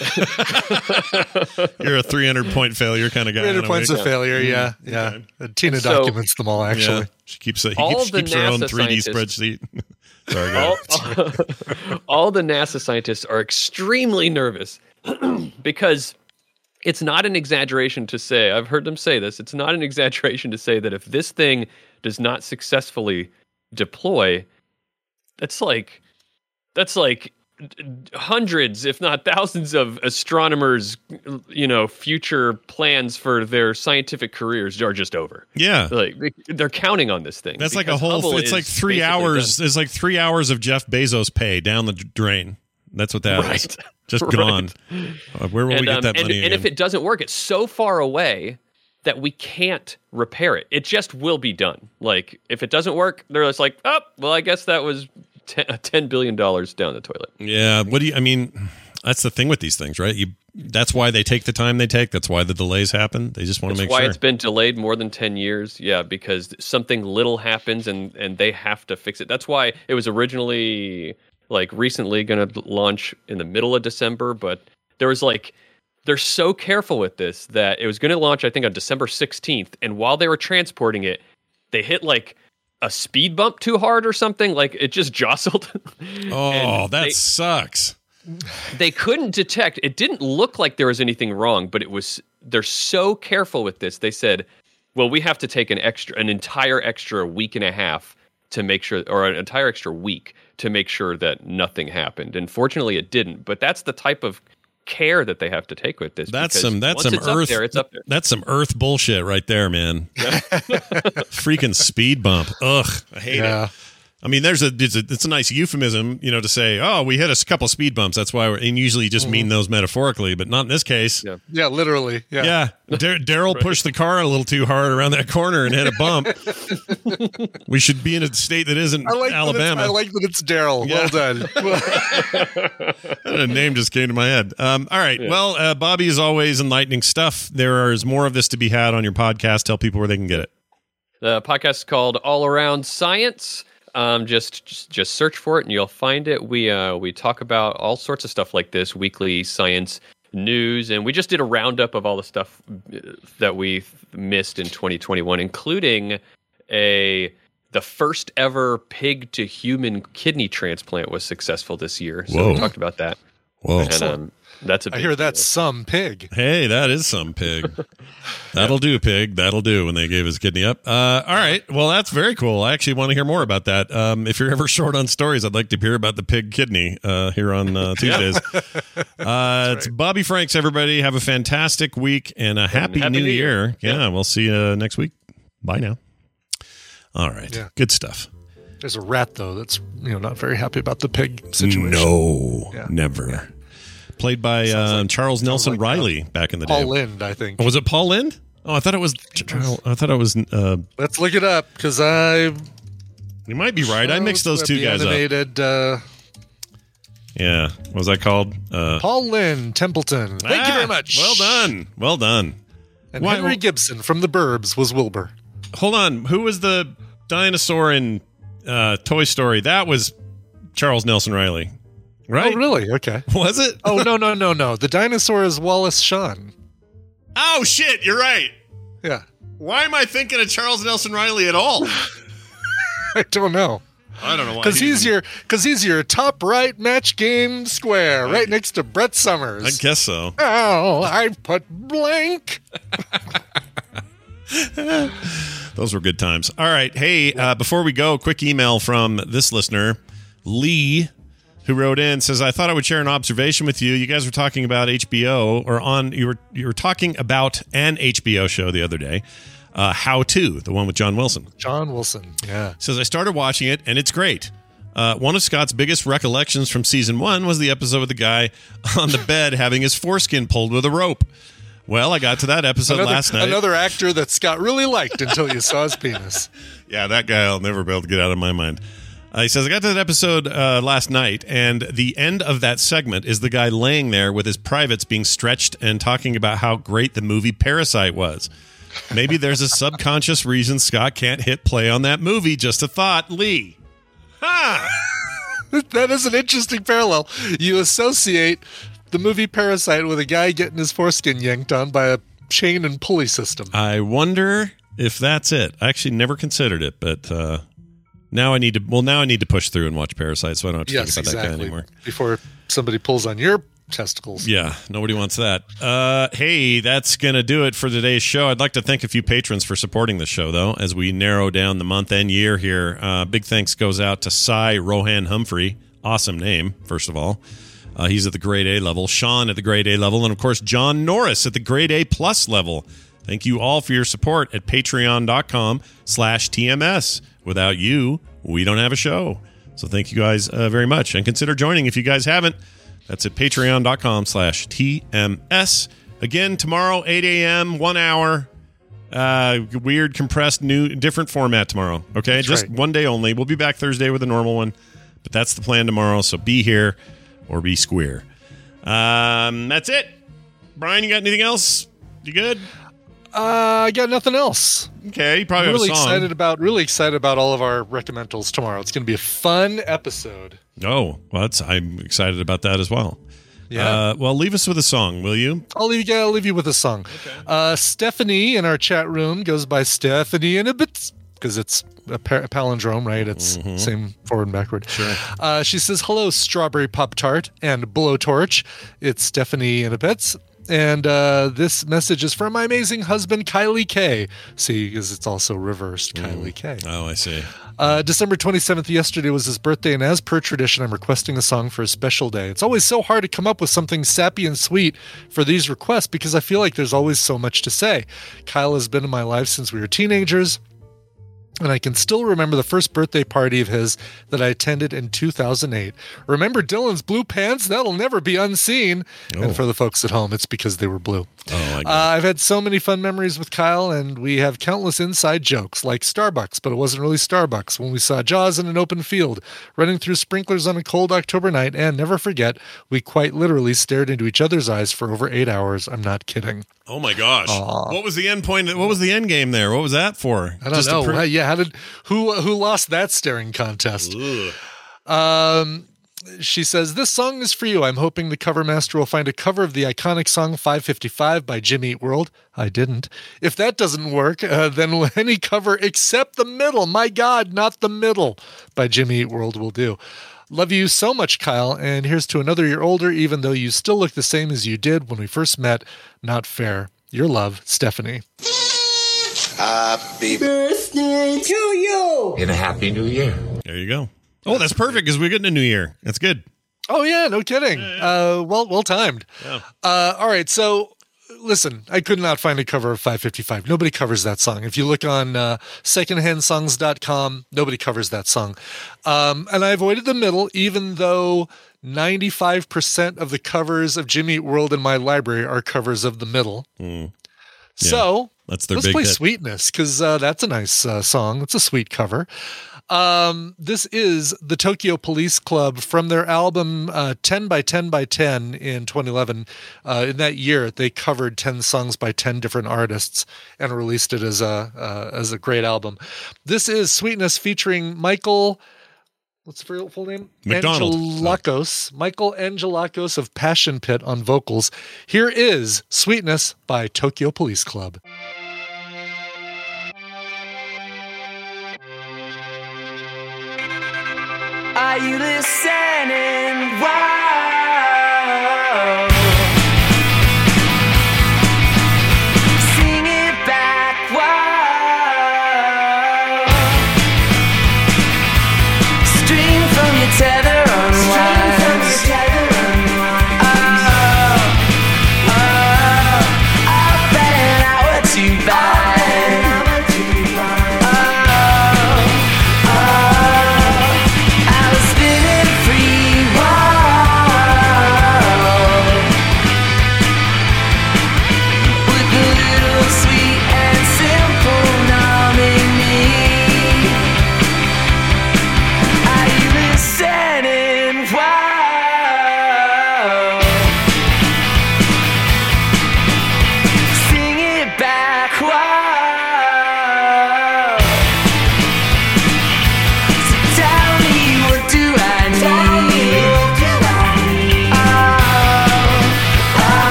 *laughs* you're a 300 point failure kind of guy. 300 in a points way. of failure. Yeah, yeah. okay. Tina So- documents them all. Actually, Yeah. She keeps, a, he All keeps, the keeps her own NASA 3D scientists- spreadsheet. *laughs* Sorry, go all, *laughs* all the NASA scientists are extremely nervous *clears throat* because it's not an exaggeration to say, I've heard them say this, it's not an exaggeration to say that if this thing does not successfully deploy, that's like, that's like d- hundreds, if not thousands of astronomers, you know, future plans for their scientific careers are just over. Yeah. Like they're counting on this thing. That's like a whole. Hubble it's like three hours. done. It's like three hours of Jeff Bezos pay down the drain. That's what that is. Right. *laughs* Just *laughs* Right. gone. Uh, where will we get um, that and, money? and if it doesn't work, it's so far away that we can't repair it. It just will be done. Like if it doesn't work, they're just like, oh, well, I guess that was ten, ten billion dollars down the toilet. yeah. What do you? I mean, that's the thing with these things, right? You. That's why they take the time they take. That's why the delays happen. They just want to That's make why sure. it's been delayed more than 10 years. Yeah, because something little happens and and they have to fix it. That's why it was originally like recently going to launch in the middle of December, but there was like they're so careful with this that it was going to launch I think on December 16th and while they were transporting it, they hit like a speed bump too hard or something like it just *laughs* jostled. oh, that they- sucks. they couldn't detect it didn't look like there was anything wrong but it was they're so careful with this they said well we have to take an extra an entire extra week and a half to make sure or an entire extra week to make sure that nothing happened and fortunately it didn't but that's the type of care that they have to take with this That's some. That's some it's Earth. up there it's up there *laughs* That's some Earth bullshit right there, man. *laughs* Freaking speed bump. Ugh, I hate Yeah. it. I mean, there's a it's, a it's a nice euphemism, you know, to say, "Oh, we hit a couple speed bumps." That's why, we're, and usually you just mean those metaphorically, but not in this case. Yeah. yeah, literally. Yeah. Yeah, *laughs* Dar- Daryl pushed the car a little too hard around that corner and hit a bump. *laughs* we should be in a state that isn't I like Alabama. That it's, I like that it's Daryl. Yeah. Well done. *laughs* a name just came to my head. Um, all right. Well, uh, Bobby, is always, enlightening stuff. There is more of this to be had on your podcast. Tell people where they can get it. The podcast is called All Around Science. Um, just, just just search for it and you'll find it. We uh, we talk about all sorts of stuff like this, weekly science news, and we just did a roundup of all the stuff uh, that we missed in 2021, including a the first ever pig to human kidney transplant was successful this year. So we talked about that. Whoa. And, um, that's a I big I hear deal. that's some pig. Hey, that is some pig. That'll do, pig. That'll do when they gave his kidney up. Uh, all right. Well, that's very cool. I actually want to hear more about that. Um, if you're ever *laughs* short on stories, I'd like to hear about the pig kidney uh, here on uh, Tuesdays. *laughs* uh, it's Bobby Franks, everybody. Have a fantastic week and a happy, Happy new, New year. Year. Yeah, we'll see you next week. Bye now. All right. Yeah. Good stuff. There's a rat though that's you know not very happy about the pig situation. No, Yeah. never. Played by uh, Charles Nelson like, Reilly back in the day. Paul. Lind, I think. Oh, was it Paul Lynde? Oh, I thought it was. I thought it was. Uh, Let's look it up because I. you might be right. I mixed those two guys up. Uh, Yeah. What was that called? Uh, Paul Lynde, Templeton. Thank you ah, very much. Well done. Well done. And Why- Henry Gibson from The Burbs was Wilbur. Hold on. Who was the dinosaur in uh, Toy Story? That was Charles Nelson Reilly, right? Oh, really? Okay. *laughs* Was it? Oh no no no no! The dinosaur is Wallace Shawn. Oh shit! You're right. Yeah. Why am I thinking of Charles Nelson Reilly at all? *laughs* I don't know. I don't know why. Because he's your because he's your top right match game square, right next to Brett Somers. I guess so. Oh, I put blank. *laughs* Those were good times. All right. Hey, uh, before we go, quick email from this listener, Lee, who wrote in says, "I thought I would share an observation with you. You guys were talking about HBO, or on you were you were talking about an HBO show the other day, uh, How to, the one with John Wilson. John Wilson. Yeah. Says I started watching it, and it's great." Uh, one of Scott's biggest recollections from season one was the episode with the guy *laughs* on the bed having his foreskin pulled with a rope. Well, I got to that episode Another, last night. another actor that Scott really liked until you saw his penis. *laughs* Yeah, that guy I'll never be able to get out of my mind. Uh, he says, I got to that episode uh, last night, and the end of that segment is the guy laying there with his privates being stretched and talking about how great the movie Parasite was. Maybe there's a subconscious reason Scott can't hit play on that movie. Just a thought, Lee. Ha! *laughs* that is an interesting parallel. You associate the movie Parasite with a guy getting his foreskin yanked on by a chain and pulley system. I wonder if that's it. I actually never considered it, but uh, now I need to. Well, now I need to push through and watch Parasite, so I don't have to yes, think about exactly. that guy anymore. Before somebody pulls on your testicles. Yeah, nobody wants that. Uh, hey, that's going to do it for today's show. I'd like to thank a few patrons for supporting the show, though, as we narrow down the month and year here. Uh, big thanks goes out to Cy Rohan Humphrey. Awesome name, first of all. Uh, he's at the grade A level, Sean at the grade A level, and of course, John Norris at the grade A plus level. Thank you all for your support at patreon.com slash TMS. Without you, we don't have a show. So thank you guys uh, very much. And consider joining if you guys haven't. That's at patreon.com slash TMS. Again, tomorrow, 8 a.m., one hour. Uh, weird, compressed, new, different format tomorrow. Okay, That's just right. one day only. We'll be back Thursday with a normal one, but that's the plan tomorrow. So be here or be square. Um, that's it. Brian, you got anything else? You good? Uh, I got nothing else. Okay, you probably I'm really have a song. excited about really excited about all of our recommendals tomorrow. It's going to be a fun episode. Oh, well, that's, I'm excited about that as well. Yeah. Uh, well, leave us with a song, will you? I'll leave you. I'll leave you with a song. Uh, Stephanie in our chat room goes by Stephanie in a bit because it's a, pa- a palindrome, right? It's same forward and backward. Sure. Uh, she says, "Hello, strawberry pop tart and blowtorch." It's Stephanie in a bits. And uh, this message is from my amazing husband, Kylie K. See, because it's also reversed, Kylie K. Oh, I see. Uh, December 27th, yesterday was his birthday, and as per tradition, I'm requesting a song for a special day. It's always so hard to come up with something sappy and sweet for these requests because I feel like there's always so much to say. Kyle has been in my life since we were teenagers. And I can still remember the first birthday party of his that I attended in 2008. Remember Dylan's blue pants? That'll never be unseen. Oh. And for the folks at home, it's because they were blue. Oh, I Uh, I've had so many fun memories with Kyle, and we have countless inside jokes, like Starbucks, but it wasn't really Starbucks when we saw Jaws in an open field, running through sprinklers on a cold October night, and never forget, we quite literally stared into each other's eyes for over eight hours. I'm not kidding. Oh my gosh! Aw. What was the end point? What was the end game there? What was that for? I don't Just know. Uh, yeah, how did who who lost that staring contest? Um, she says this song is for you. I'm hoping the cover master will find a cover of the iconic song 555 by Jimmy Eat World. I didn't. If that doesn't work, uh, then *laughs* any cover except the middle. My God, not the middle by Jimmy Eat World will do. Love you so much, Kyle. And here's to another year older, even though you still look the same as you did when we first met. Not fair. Your love, Stephanie. Happy birthday to you. And a happy new year. There you go. Oh, that's perfect because we're getting a new year. That's good. Oh yeah, no kidding. Uh, well, well timed. Yeah. Uh, all right, so listen, I could not find a cover of 555. Nobody covers that song. If you look on uh, secondhandsongs.com, nobody covers that song. Um, and I avoided the middle, even though 95% of the covers of Jimmy Eat World in my library are covers of the middle. Mm. So That's their let's play hit. Sweetness because uh, that's a nice uh, song. It's a sweet cover. Um, this is the Tokyo Police Club from their album uh, 10 by 10 by 10 in 2011. Uh, in that year, they covered 10 songs by 10 different artists and released it as a uh, as a great album. This is Sweetness featuring Michael. What's the full- name? McDonald. Angelakos. Michael Angelakos of Passion Pit on vocals. Here is Sweetness by Tokyo Police Club. Are you listening? Why?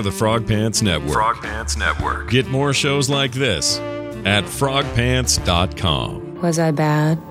of the Frog Pants Network. Frog Pants Network. Get more shows like this at frogpants.com. Was I bad?